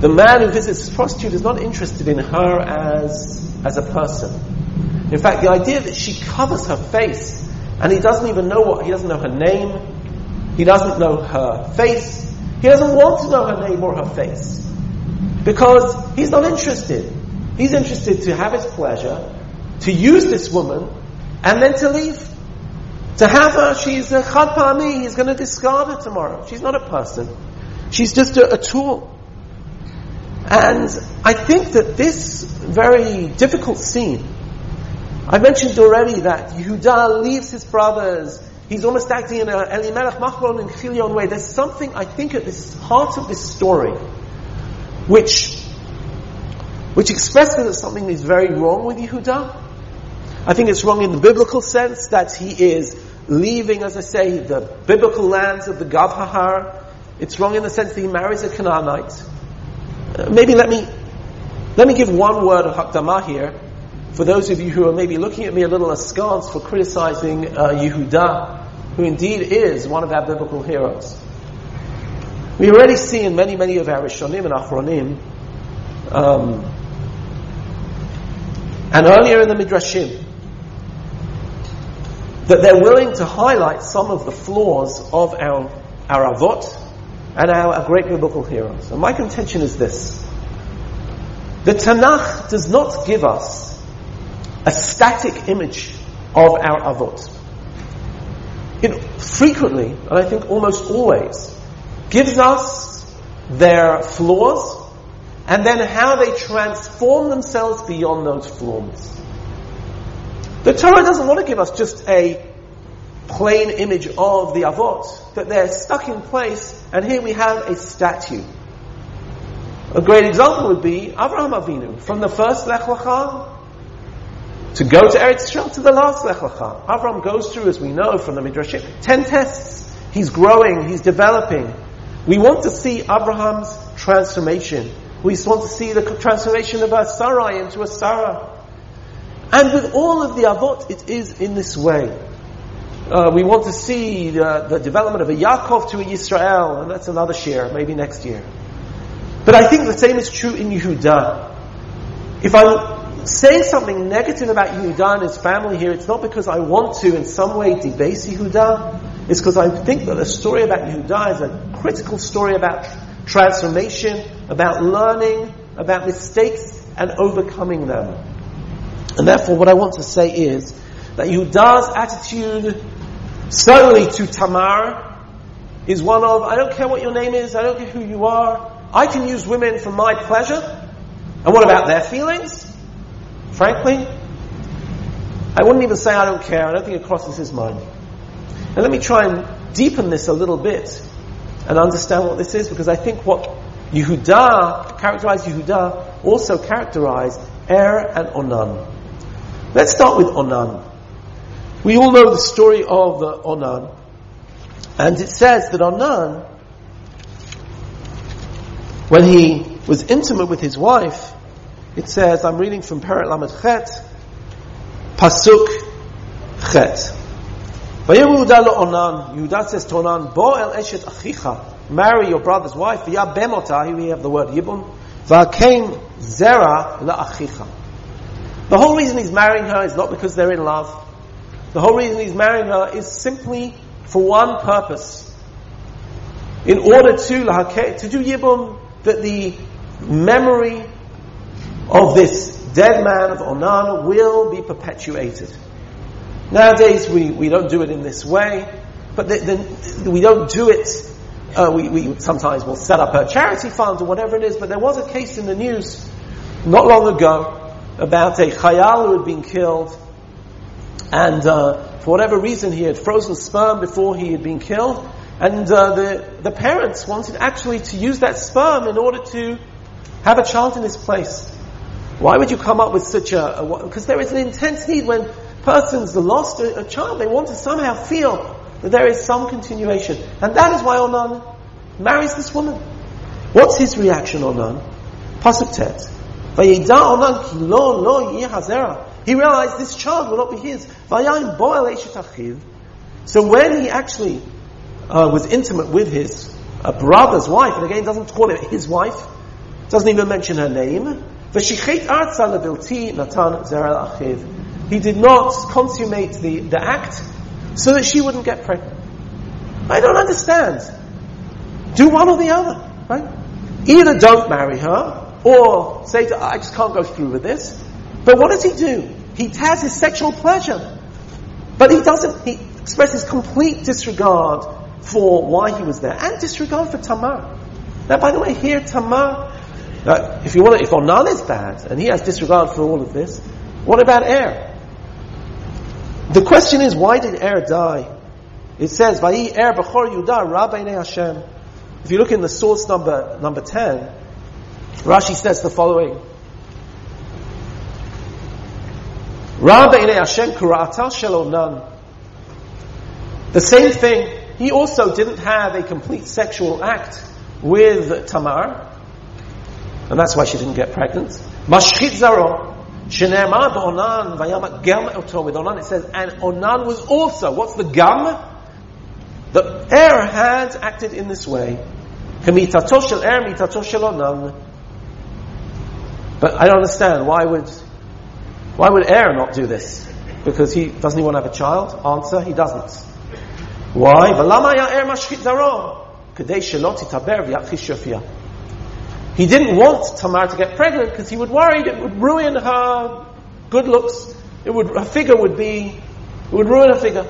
the man who visits a prostitute is not interested in her as, as a person. In fact, the idea that she covers her face and he doesn't even know what, he doesn't know her name, he doesn't know her face, he doesn't want to know her name or her face. Because he's not interested. He's interested to have his pleasure, to use this woman, and then to leave. To have her, she's a chad he's going to discard her tomorrow. She's not a person. She's just a, a tool. And I think that this very difficult scene, I mentioned already that Yehuda leaves his brothers. He's almost acting in a Elimelech Machlon and Chilion way. There's something, I think, at the heart of this story which, which expresses that something is very wrong with Yehuda. I think it's wrong in the biblical sense that he is leaving, as I say, the biblical lands of the Gavhahar. It's wrong in the sense that he marries a Canaanite. Uh, maybe let me, let me give one word of Hakdamah here for those of you who are maybe looking at me a little askance for criticizing uh, Yehuda, who indeed is one of our biblical heroes. We already see in many, many of our Rishonim and Achronim, um, and earlier in the Midrashim, that they're willing to highlight some of the flaws of our, our Avot and our, our great biblical heroes. And my contention is this. The Tanakh does not give us a static image of our Avot. It frequently, and I think almost always, gives us their flaws and then how they transform themselves beyond those flaws. The Torah doesn't want to give us just a plain image of the Avot, that they're stuck in place, and here we have a statue. A great example would be Avraham Avinu, from the first Lech Lecha to go to Eretz Yisrael to the last Lech Lecha. Avraham goes through, as we know from the Midrash, ten tests. He's growing, he's developing. We want to see Abraham's transformation. We want to see the transformation of a Sarai into a Sarah. And with all of the Avot, it is in this way. Uh, we want to see the, the, development of a Yaakov to a Yisrael, and that's another share, maybe next year. But I think the same is true in Yehuda. If I'm saying something negative about Yehuda and his family here, it's not because I want to in some way debase Yehuda. It's because I think that the story about Yehuda is a critical story about transformation, about learning, about mistakes and overcoming them. And therefore, what I want to say is that Yehuda's attitude, certainly to Tamar, is one of, I don't care what your name is, I don't care who you are, I can use women for my pleasure. And what about their feelings? Frankly, I wouldn't even say I don't care, I don't think it crosses his mind. And let me try and deepen this a little bit and understand what this is, because I think what Yehuda, characterized Yehuda, also characterized Er and Onan. Let's start with Onan. We all know the story of uh, Onan. And it says that Onan, when he was intimate with his wife, it says, I'm reading from Perat Lamed Chet, Pasuk Chet. Yehuda lo Onan, Yehuda says to Onan, Bo el eshet achicha, marry your brother's wife, v'ya bemota, here we have the word yibum, v'akein zera la achicha. The whole reason he's marrying her is not because they're in love. The whole reason he's marrying her is simply for one purpose. In order to, to do yibum, that the memory of this dead man of Onan will be perpetuated. Nowadays we, we don't do it in this way, but the, the, we don't do it, uh, we, we sometimes will set up a charity fund or whatever it is, but there was a case in the news not long ago about a chayal who had been killed, and uh, for whatever reason he had frozen sperm before he had been killed, and uh, the the parents wanted actually to use that sperm in order to have a child in his place. Why would you come up with such a? Because there is an intense need when persons lost a, a, child, they want to somehow feel that there is some continuation, and that is why Onan marries this woman. What's his reaction, Onan? Pasuk Tet. He realized this child will not be his. So when he actually uh, was intimate with his uh, brother's wife, and again doesn't call it his wife, doesn't even mention her name, he did not consummate the, the act so that she wouldn't get pregnant. I don't understand. Do one or the other, right? Either don't marry her, or say, to, I just can't go through with this. But what does he do? He has his sexual pleasure. But he doesn't, he expresses complete disregard for why he was there and disregard for Tamar. Now, by the way, here Tamar, uh, if you want to, if Onan is bad and he has disregard for all of this, what about Er? The question is, why did Er die? It says, "Vayi Er b'chor Yudah Rabbeinu Hashem." If you look in the source number number ten, Rashi says the following. The same thing, he also didn't have a complete sexual act with Tamar, and that's why she didn't get pregnant. Mashchit zaro, Shenemar Onan Vayama Gam Oto with Onan. It says, and Onan was also. What's the gam? The Er had acted in this way. Kamitato shel Er, mitato shel Onan. But I don't understand. Why would why would Er not do this? Because he doesn't he want to have a child? Answer: He doesn't. Why? He didn't want Tamar to get pregnant because he would worry it would ruin her good looks. It would, her figure would be, it would ruin her figure.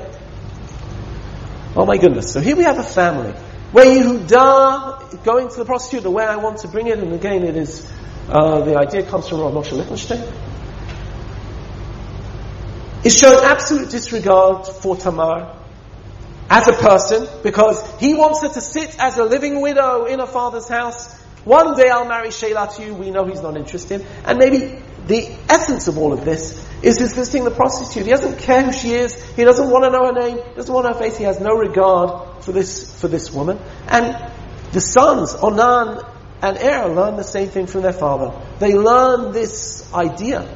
Oh my goodness. So here we have a family where Yehuda going to the prostitute, the way I want to bring it, and again it is, uh, the idea comes from Rav Moshe Lichtenstein, is showing absolute disregard for Tamar as a person because he wants her to sit as a living widow in her father's house one day I'll marry Shelah to you. We know he's not interested. And maybe the essence of all of this is his visiting the prostitute. He doesn't care who she is. He doesn't want to know her name. He doesn't want her face. He has no regard for this, for this woman. And the sons, Onan and Er, learn the same thing from their father. They learn this idea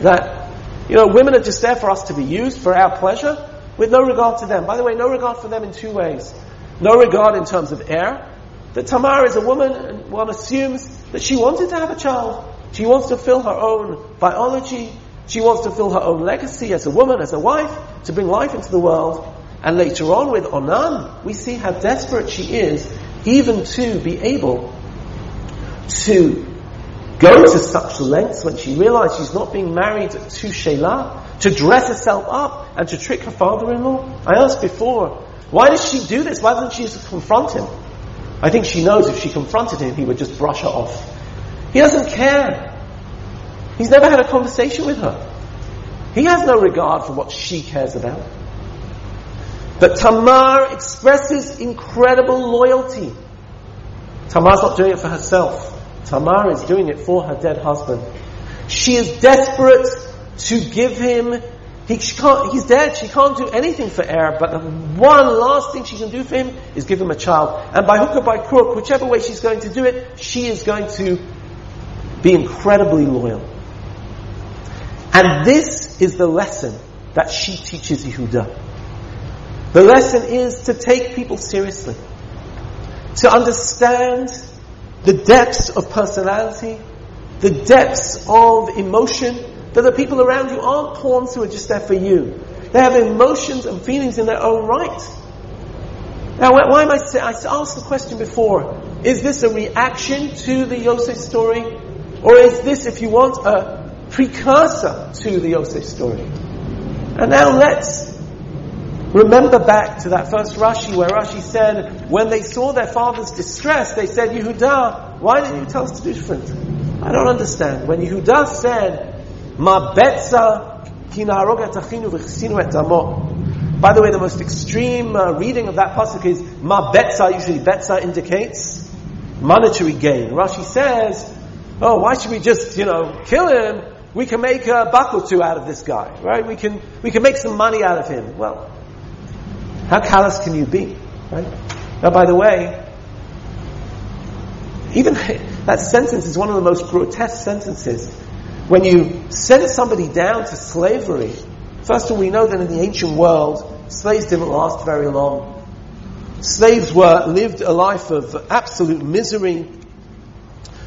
that, you know, women are just there for us to be used for our pleasure with no regard to them. By the way, no regard for them in two ways. No regard in terms of Er, that Tamar is a woman, and one assumes that she wanted to have a child. She wants to fill her own biology. She wants to fill her own legacy as a woman, as a wife, to bring life into the world. And later on with Onan, we see how desperate she is, even to be able to go to such lengths when she realizes she's not being married to Shelah, to dress herself up and to trick her father-in-law. I asked before, why does she do this? Why doesn't she just confront him? I think she knows if she confronted him, he would just brush her off. He doesn't care. He's never had a conversation with her. He has no regard for what she cares about. But Tamar expresses incredible loyalty. Tamar's not doing it for herself. Tamar is doing it for her dead husband. She is desperate to give him he, can't, he's dead. She can't do anything for Er, but the one last thing she can do for him is give him a child. And by hook or by crook, whichever way she's going to do it, she is going to be incredibly loyal. And this is the lesson that she teaches Yehuda. The lesson is to take people seriously. To understand the depths of personality, the depths of emotion, that the people around you aren't pawns who are just there for you. They have emotions and feelings in their own right. Now, why am I saying, I asked the question before, is this a reaction to the Yosef story? Or is this, if you want, a precursor to the Yosef story? And now let's remember back to that first Rashi where Rashi said, when they saw their father's distress, they said, Yehuda, why didn't you tell us to do different? I don't understand. When Yehuda said, Ma betza et. By the way, the most extreme uh, reading of that pasuk is ma betza. Usually, betza indicates monetary gain. Rashi says, "Oh, why should we just, you know, kill him? We can make a buck or two out of this guy, right? We can we can make some money out of him." Well, how callous can you be, right? Now, by the way, even that sentence is one of the most grotesque sentences when you send somebody down to slavery, first of all, we know that in the ancient world, slaves didn't last very long. Slaves were lived a life of absolute misery,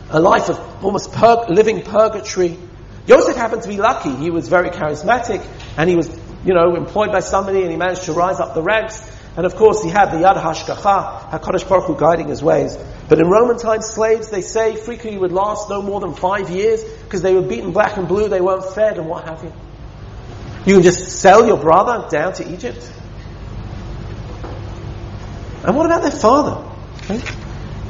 a life of almost pur- living purgatory. Joseph happened to be lucky. He was very charismatic, and he was, you know, employed by somebody, and he managed to rise up the ranks. And of course, he had the Yad Hashgacha, HaKadosh Baruch Hu guiding his ways. But in Roman times, slaves, they say, frequently would last no more than five years because they were beaten black and blue, they weren't fed, and what have you. You can just sell your brother down to Egypt. And what about their father? Right?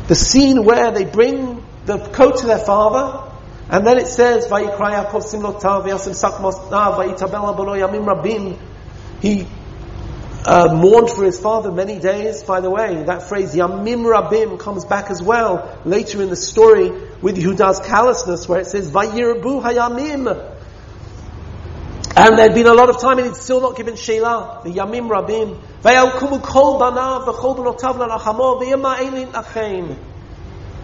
The scene where they bring the coat to their father, and then it says, He uh, mourned for his father many days. By the way, that phrase Yamim Rabim comes back as well later in the story with Yehuda's callousness, where it says Vayirbu Hayamim. And there'd been a lot of time and he'd still not given Shelah, the Yamim Rabim.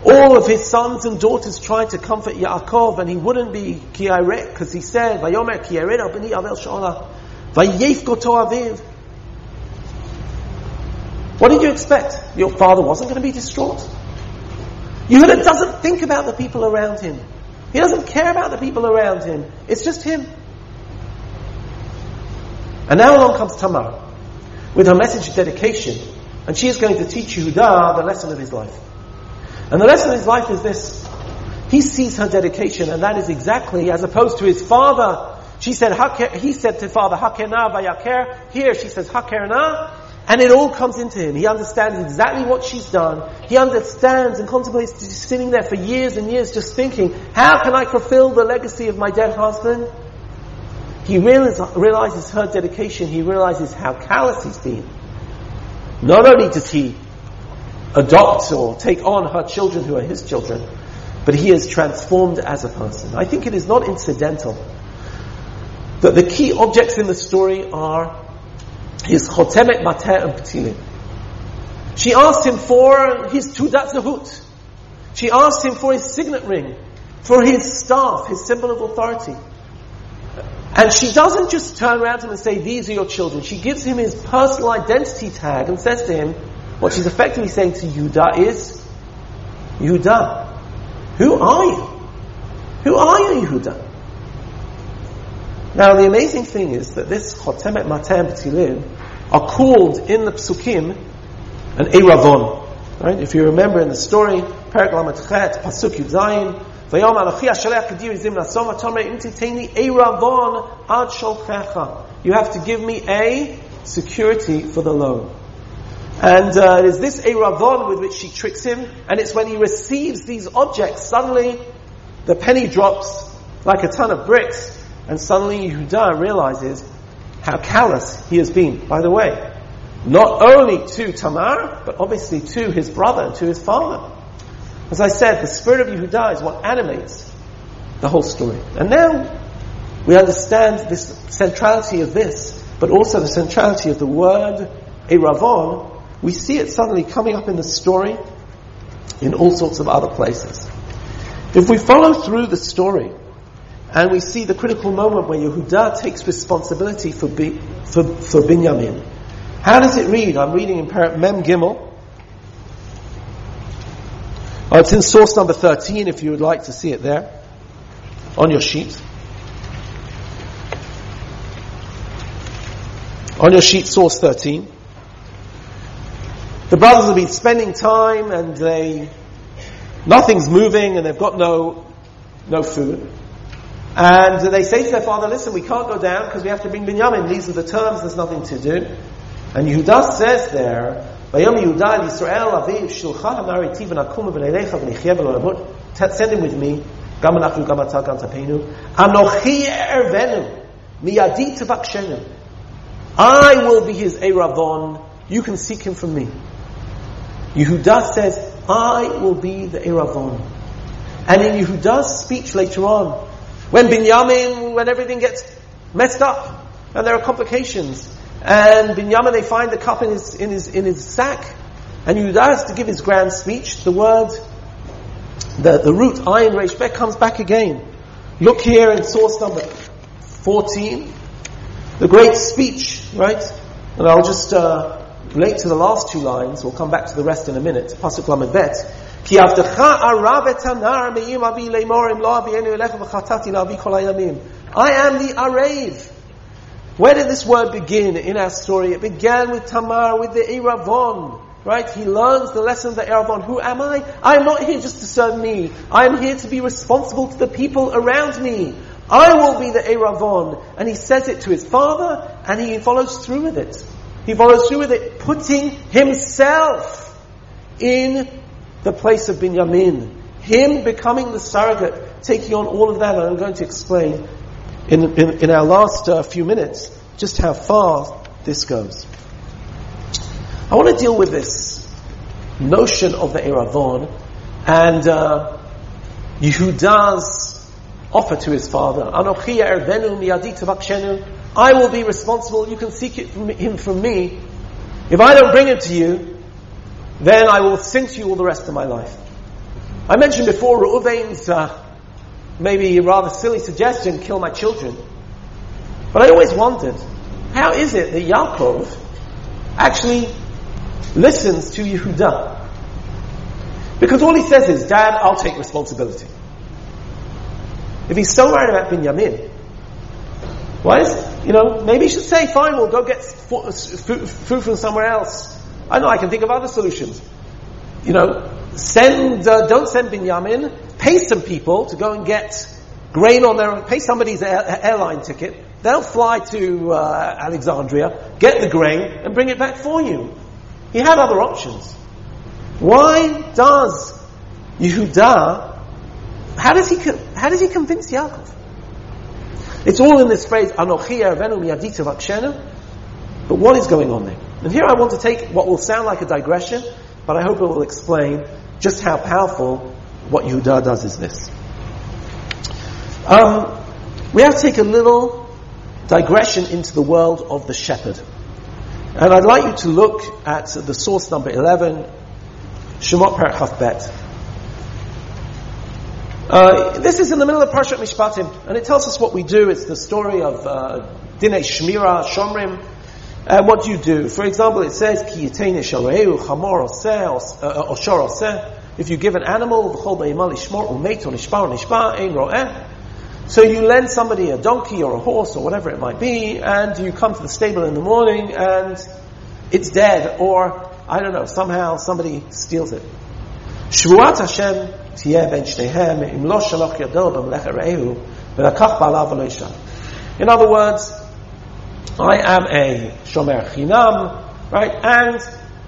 All of his sons and daughters tried to comfort Yaakov, and he wouldn't be kiyaret because he said, "Vayomer kiyaret b'ni avel shola, vayef aviv." What did you expect? Your father wasn't going to be distraught. Yehuda doesn't think about the people around him. He doesn't care about the people around him. It's just him. And now along comes Tamar with her message of dedication, and she is going to teach Yehuda the lesson of his life. And the lesson of his life is this. He sees her dedication, and that is exactly as opposed to his father. She said, he said to father, Hakena vayaker. Here she says, Hakerna. And it all comes into him. He understands exactly what she's done. He understands and contemplates sitting there for years and years just thinking, how can I fulfill the legacy of my dead husband? He realizes her dedication. He realizes how callous he's been. Not only does he adopt or take on her children who are his children, but he is transformed as a person. I think it is not incidental that the key objects in the story are his chotemet mater and petilim. She asked him for his tudat zahut. She asked him for his signet ring, for his staff, his symbol of authority. And she doesn't just turn around to him and say, these are your children. She gives him his personal identity tag and says to him, what she's effectively saying to Yudah is, Yudah, who are you? Who are you, Yehuda? Now, the amazing thing is that this Chotemet Matem B'Tilin are called in the Psukim an Eravon. Right? If you remember in the story, Perak Chet, Pasuk Yud Zayin, Vayom Anochi Ashalech Kadir Zim Nasom Atomer Im Titeni Eravon Ad Sholchecha. You have to give me a security for the loan. And uh, it is this Eravon with which she tricks him, and it's when he receives these objects, suddenly the penny drops like a ton of bricks, and suddenly Yehuda realizes how callous he has been. By the way, not only to Tamar, but obviously to his brother and to his father. As I said, the spirit of Yehuda is what animates the whole story. And now we understand this centrality of this, but also the centrality of the word Eravon we see it suddenly coming up in the story in all sorts of other places. If we follow through the story and we see the critical moment where Yehuda takes responsibility for, Bi, for, for Binyamin, how does it read? I'm reading in Mem Gimel. Oh, it's in source number 13 if you would like to see it there on your sheet. On your sheet, source 13. The brothers have been spending time and they, nothing's moving and they've got no, no food. And they say to their father, listen, we can't go down because we have to bring Binyamin. These are the terms, there's nothing to do. And Yehuda says there, Send him with me. I will be his Eravon. You can seek him from me. Yehuda says, I will be the Eravon. And in Yehuda's speech later on, when Binyamin, when everything gets messed up, and there are complications, and Binyamin, they find the cup in his, in his, in his sack, and Yehuda has to give his grand speech, the word, the, the root, ayin reish bet, comes back again. Look here in source number 14, the great speech, right? And I'll just, uh, relate to the last two lines. We'll come back to the rest in a minute. Pasuk Lamed Bet. Arav etanar me'im avi leimorim lo avienu elecha v'chatati la'avi kol I am the Arev. Where did this word begin in our story? It began with Tamar, with the Eravon. Right? He learns the lesson of the Eravon. Who am I? I'm not here just to serve me. I'm here to be responsible to the people around me. I will be the Eravon. And he says it to his father, and he follows through with it. He follows through with it, putting himself in the place of Binyamin. Him becoming the surrogate, taking on all of that, and I'm going to explain in, in, in our last uh, few minutes just how far this goes. I want to deal with this notion of the Eravon and uh, Yehuda's offer to his father. I will be responsible. You can seek it from him from me. If I don't bring it to you, then I will sin to you all the rest of my life. I mentioned before Reuven's uh, maybe rather silly suggestion, kill my children. But I always wondered, how is it that Yaakov actually listens to Yehuda? Because all he says is, Dad, I'll take responsibility. If he's so worried about Binyamin, why is, you know, maybe he should say, fine, we'll go get food from somewhere else. I know, I can think of other solutions. You know, send, uh, don't send Binyamin, pay some people to go and get grain on their, own. pay somebody's air, airline ticket, they'll fly to uh, Alexandria, get the grain, and bring it back for you. He had other options. Why does Yehuda, how does he, how does he convince Yaakov? It's all in this phrase, Anochi Ervenu Vakshenu. But what is going on there? And here I want to take what will sound like a digression, but I hope it will explain just how powerful what Yehuda does is this. Um, we have to take a little digression into the world of the shepherd. And I'd like you to look at the source number 11, Shemot Perach Bet. Uh, this is in the middle of Parshat Mishpatim, and it tells us what we do. It's the story of uh, Dinei Shmira, Shomrim And what do you do? For example, it says, Ki chamor oseh, If you give an animal, So you lend somebody a donkey or a horse or whatever it might be, and you come to the stable in the morning, and it's dead, or, I don't know, somehow somebody steals it. שבועת השם תהיה בין שניהם, אם לא שלח ידו במלאכת רעהו, ולקח בעליו ולא אישה. In other words, I am a shomer chinam, right? And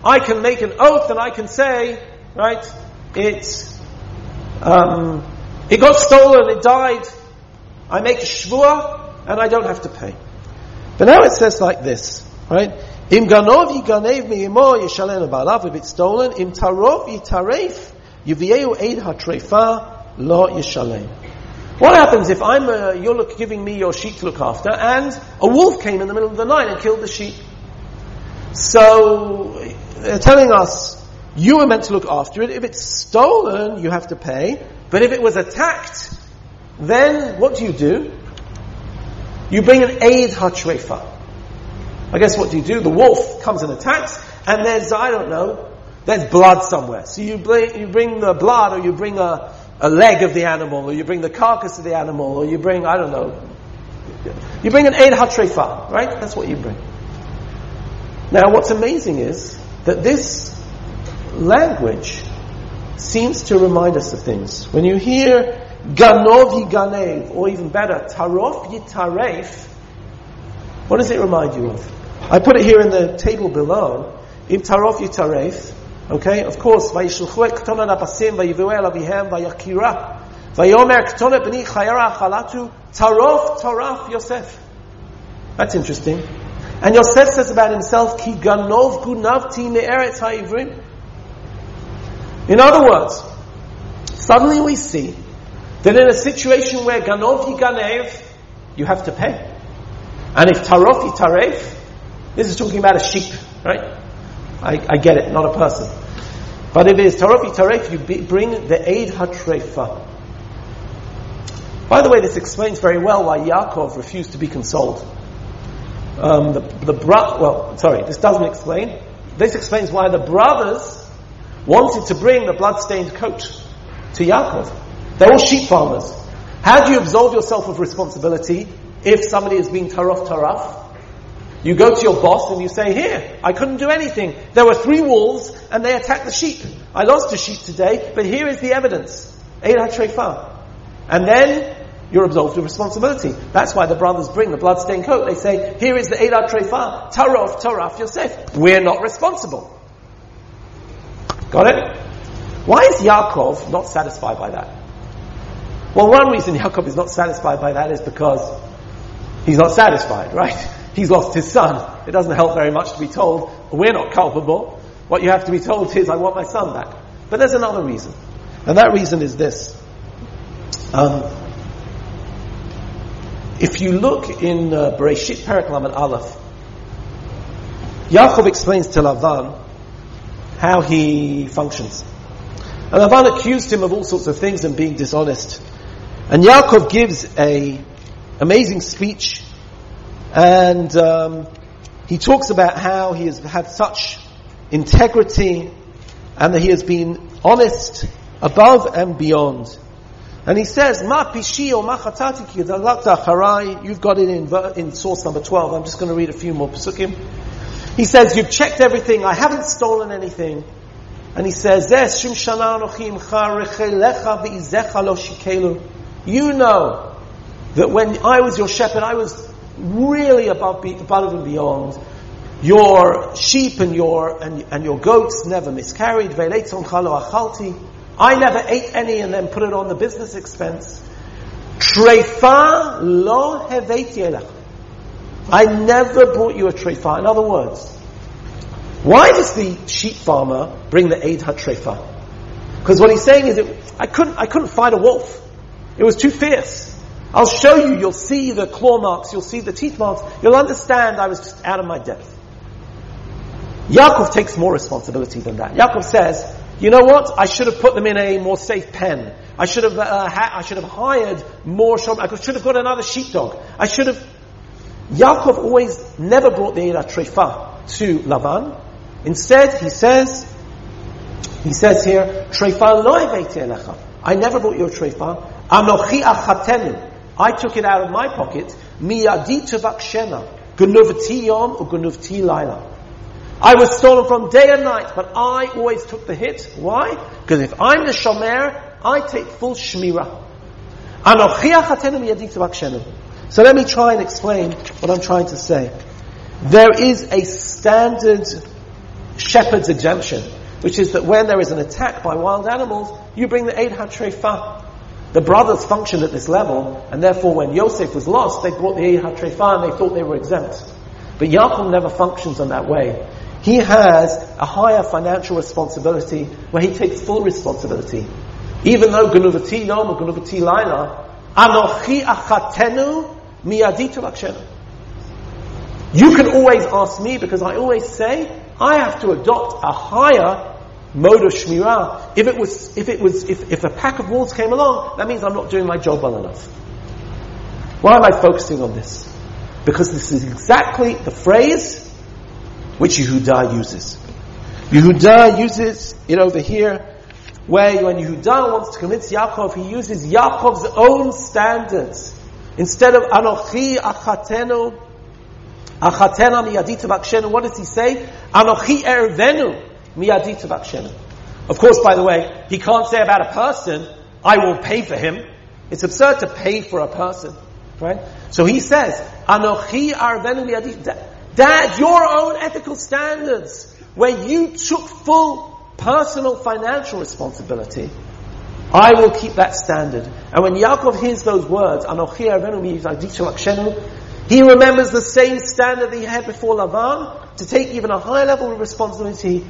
I can make an oath and I can say, right, it, um, it got stolen, it died. I make a shvua and I don't have to pay. But now it says like this, right? Im ganov yiganev mi'imo yishalem ba'alav, if it's stolen, im tarov yitaref, yivieu eid hatrefa lo yishalem. What happens if I'm uh, you're giving me your sheep to look after, and a wolf came in the middle of the night and killed the sheep? So they're telling us you were meant to look after it. If it's stolen, you have to pay. But if it was attacked, then what do you do? You bring an aid hatrefa. I guess what do you do? The wolf comes and attacks, and there's, I don't know, there's blood somewhere. So you bring, you bring the blood, or you bring a, a leg of the animal, or you bring the carcass of the animal, or you bring, I don't know, you bring an Eid HaTrefa, right? That's what you bring. Now, what's amazing is that this language seems to remind us of things. When you hear Ganov Yiganev, or even better, Tarof Yitaref, what does it remind you of? I put it here in the table below. Im tarof yitaref. Okay, of course, et ktona napasim vayivu el avihem vayakira. Vayomer ktona b'ni chayara chalatu tarof taraf Yosef. That's interesting. And Yosef says about himself, ki ganov gunavti me'eretz ha'ivrim. In other words, suddenly we see that in a situation where ganov yiganev, you have to pay. And if tarof yitaref, this is talking about a sheep, right? I, I get it, not a person. But if it is tarofi taref, you bring the aid hatrefa. By the way, this explains very well why Yaakov refused to be consoled. Um, the, the bro- well, sorry, this doesn't explain. This explains why the brothers wanted to bring the blood-stained coat to Yaakov. They're all sheep farmers. How do you absolve yourself of responsibility if somebody is being taraf taraf? You go to your boss and you say, here, I couldn't do anything. There were three wolves and they attacked the sheep. I lost a sheep today, but here is the evidence. And then you're absolved of responsibility. That's why the brothers bring the bloodstained coat. They say, here is the Eilat Trefa, Tarof, Taraf, Yosef. We're not responsible. Got it? Why is Yaakov not satisfied by that? Well, one reason Yaakov is not satisfied by that is because he's not satisfied, right? He's lost his son. It doesn't help very much to be told, we're not culpable. What you have to be told is, I want my son back. But there's another reason. And that reason is this. Um, if you look in uh, Bereshit Periklam and Aleph, Yaakov explains to Lavan how he functions. And Lavan accused him of all sorts of things and being dishonest. And Yaakov gives a amazing speech, and um, he talks about how he has had such integrity and that he has been honest above and beyond. And he says, Ma pishi or ma chatati You've got it in, in source number 12. I'm just going to read a few more pasukim. He says, you've checked everything. I haven't stolen anything. And he says, You know that when I was your shepherd, I was really above, above and beyond. Your sheep and your, and, and your goats never miscarried. I never ate any and then put it on the business expense. Lo I never brought you a treifa. In other words, why does the sheep farmer bring the Eid HaTrefa? Because what he's saying is, it, I couldn't, I couldn't fight a wolf. It was too fierce. I'll show you, you'll see the claw marks, you'll see the teeth marks, you'll understand I was just out of my depth. Yaakov takes more responsibility than that. Yaakov says, you know what? I should have put them in a more safe pen. I should have, uh, ha- I should have hired more. I should have got another sheepdog. I should have. Yaakov always never brought the Eira Trefa to Lavan. Instead, he says, he says here, Trefa lo elecha. I never brought your Trefa. Anochi achatenu. I took it out of my pocket. Miyadi tevakshena. Gunuvti yom or gunuvti laila. I was stolen from day and night, but I always took the hit. Why? Because if I'm the shomer, I take full shmira. So let me try and explain what I'm trying to say. There is a standard shepherd's exemption, which is that when there is an attack by wild animals, you bring the Eid HaTrefa. The brothers functioned at this level, and therefore when Yosef was lost, they brought the Eid HaTrefa and they thought they were exempt. But Yaakov never functions in that way. He has a higher financial responsibility where he takes full responsibility. Even though Gunuvati Yom or Gunuvati Laila, Anochi Achatenu Miyaditu Lakshenu. You can always ask me because I always say I have to adopt a higher mode of shmirah. If it was, if it was, if, if a pack of wolves came along, that means I'm not doing my job well enough. Why am I focusing on this? Because this is exactly the phrase which Yehuda uses. Yehuda uses it over here, where when Yehuda wants to convince Yaakov, he uses Yaakov's own standards. Instead of Anochi Achatenu, Achatena miyadita bakshenu, what does he say? Anochi ervenu Of course, by the way, he can't say about a person, I will pay for him. It's absurd to pay for a person, right? So he says, Anochi arvenu miyadita. Dad, your own ethical standards, where you took full personal financial responsibility, I will keep that standard. And when Yaakov hears those words, Anochi arvenu miyadit he remembers the same standard that he had before Lavan to take even a higher level of responsibility.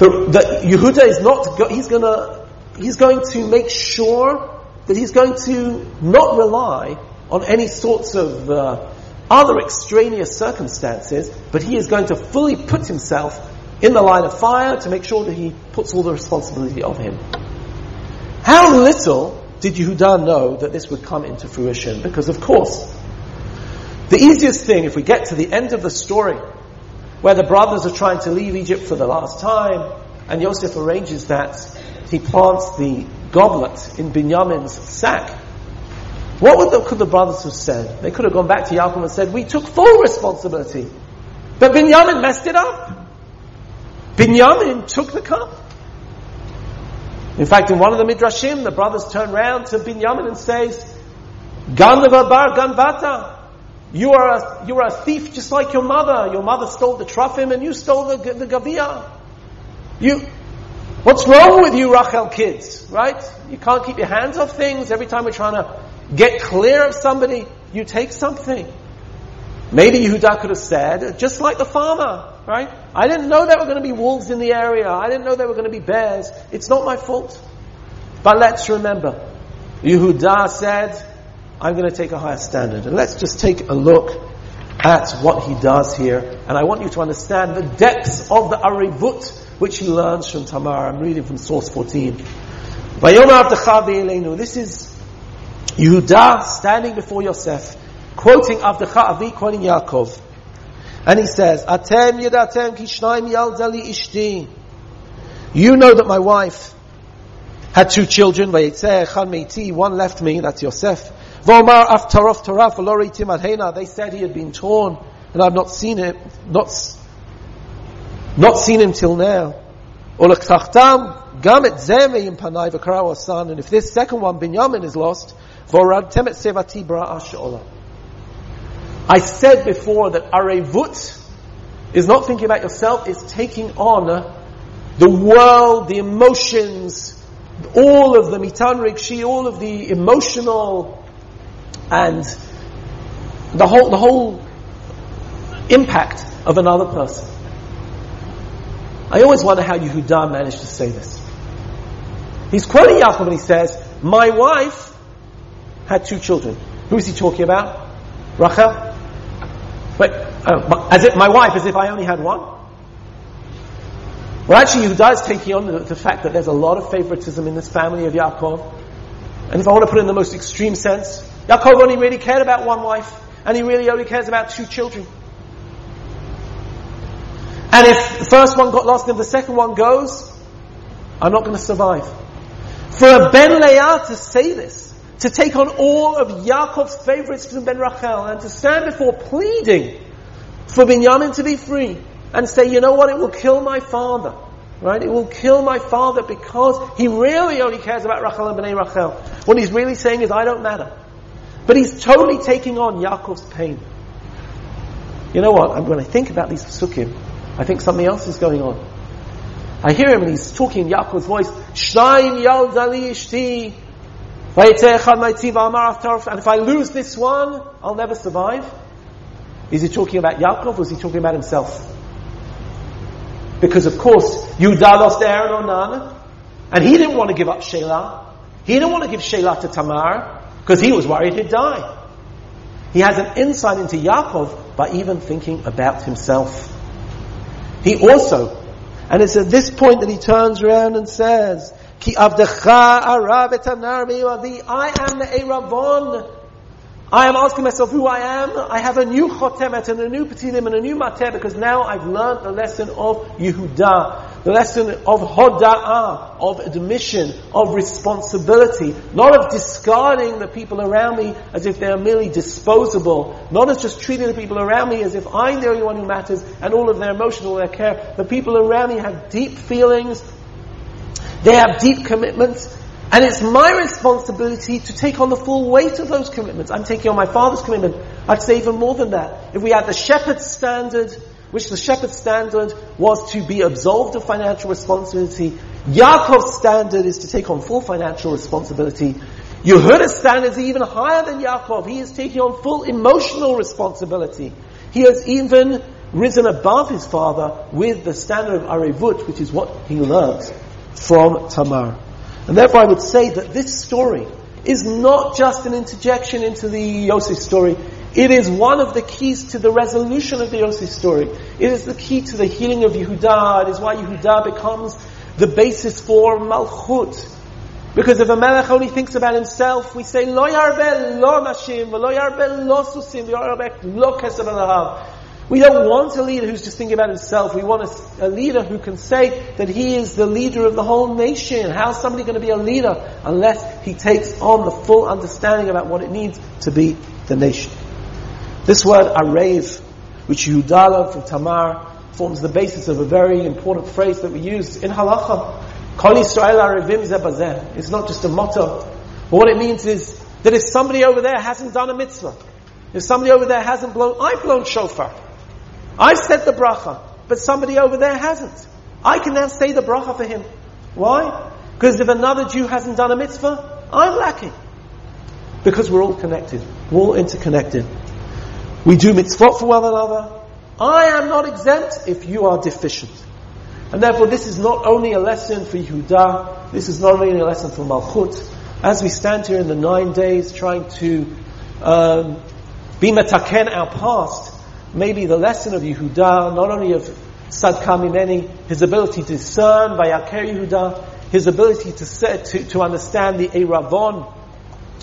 That Yehuda is not, he's gonna, he's going to make sure that he's going to not rely on any sorts of uh, other extraneous circumstances, but he is going to fully put himself in the line of fire to make sure that he puts all the responsibility of him. How little did Yehuda know that this would come into fruition? Because of course, the easiest thing, if we get to the end of the story, where the brothers are trying to leave Egypt for the last time, and Yosef arranges that, he plants the goblet in Binyamin's sack, what the, could the brothers have said? They could have gone back to Yaakov and said, we took full responsibility. But Binyamin messed it up. Binyamin took the cup. In fact, in one of the Midrashim, the brothers turn around to Binyamin and says, Ganava bar ganvata. You are, a, you are a thief just like your mother. Your mother stole the trufim and you stole the, the gavia. You, what's wrong with you, Rachel kids? Right? You can't keep your hands off things. Every time we're trying to get clear of somebody, you take something. Maybe Yehuda could have said, just like the farmer, right? I didn't know there were going to be wolves in the area. I didn't know there were going to be bears. It's not my fault. But let's remember, Yehuda said, I'm going to take a higher standard. And let's just take a look at what he does here. And I want you to understand the depths of the arivut which he learns from Tamar. I'm reading from source 14. This is Yehuda standing before Yosef, quoting Avdecha Avi, quoting Yaakov. And he says, Atem yedatem kishnaim yaldali ishti. You know that my wife had two children, one left me, that's Yosef. Vomar aftarof taraf. They said he had been torn, and I've not seen him, not, not seen him till now. gam et zeme panai v'kara son. And if this second one, Binyamin, is lost, vorad temet sevati bra I said before that arevut is not thinking about yourself, it's taking on the world, the emotions, all of the mitan rikshi, all of the emotional and the whole, the whole impact of another person. I always wonder how Yehuda managed to say this. He's quoting Yaakov and he says, my wife had two children. Who is he talking about? Rachel? Wait, uh, as if my wife, as if I only had one? Well, actually, Yehuda is taking on the, the, fact that there's a lot of favoritism in this family of Yaakov. And if I want to put it in the most extreme sense, Yaakov only really cared about one wife, and he really only cares about two children. And if the first one got lost and the second one goes, I'm not going to survive. For a Ben Leah to say this, to take on all of Yaakov's favorites from Ben Rachel, and to stand before pleading for Binyamin to be free, and say, you know what, it will kill my father. Right? It will kill my father because he really only cares about Rachel and Bnei Rachel. What he's really saying is, I don't matter. But he's totally taking on Yaakov's pain. You know what? When I think about these psukim, I think something else is going on. I hear him and he's talking in Yaakov's voice, Shnaim yal dali ishti, and if I lose this one, I'll never survive. Is he talking about Yaakov or is he talking about himself? Because of course, Yudah lost Aaron Onan, and he didn't want to give up Shelah. He didn't want to give Shelah to Tamar, because he was worried he'd die. He has an insight into Yaakov by even thinking about himself. He also, and it's at this point that he turns around and says, Ki avdecha arav I am the Eravon I am asking myself who I am. I have a new chotemet and a new petilim and a new mateh because now I've learned the lesson of Yehuda, the lesson of hoda'ah, of admission, of responsibility, not of discarding the people around me as if they are merely disposable, not as just treating the people around me as if I'm the only one who matters and all of their emotion, all their care. The people around me have deep feelings, they have deep commitments, and it's my responsibility to take on the full weight of those commitments. I'm taking on my father's commitment. I'd say even more than that. If we had the shepherd's standard, which the shepherd's standard was to be absolved of financial responsibility, Yaakov's standard is to take on full financial responsibility. Yehuda's standard is even higher than Yaakov. He is taking on full emotional responsibility. He has even risen above his father with the standard of Arevut, which is what he learns from Tamar. And therefore I would say that this story is not just an interjection into the Yosef story. It is one of the keys to the resolution of the Yosef story. It is the key to the healing of Yehuda. It is why Yehuda becomes the basis for Malchut. Because if a melech only thinks about himself, we say, Lo yarbe lo nashim, lo yarbe lo susim, lo yarbe lo kesef we don't want a leader who's just thinking about himself. We want a, a, leader who can say that he is the leader of the whole nation. How's somebody going to be a leader unless he takes on the full understanding about what it means to be the nation? This word arev, which Yudala from Tamar, forms the basis of a very important phrase that we use in halacha. Kol Yisrael arevim zeh bazeh. It's not just a motto. But what it means is that if somebody over there hasn't done a mitzvah, if somebody over there hasn't blown, I've blown shofar. I've said the bracha, but somebody over there hasn't. I can now say the bracha for him. Why? Because if another Jew hasn't done a mitzvah, I'm lacking. Because we're all connected. We're all interconnected. We do mitzvot for one another. I am not exempt if you are deficient. And therefore this is not only a lesson for Yehuda, this is not only a lesson for Malchut. As we stand here in the nine days trying to um, be metaken our past, maybe the lesson of Yehuda, not only of Sadka Mimeni, his ability to discern, Vayaker Yehuda, his ability to, set, to, to understand the Eravon,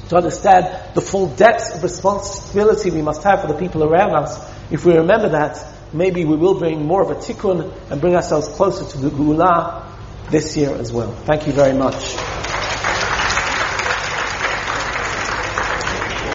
to understand the full depths of responsibility we must have for the people around us. If we remember that, maybe we will bring more of a tikkun and bring ourselves closer to the Geulah this year as well. Thank you very much.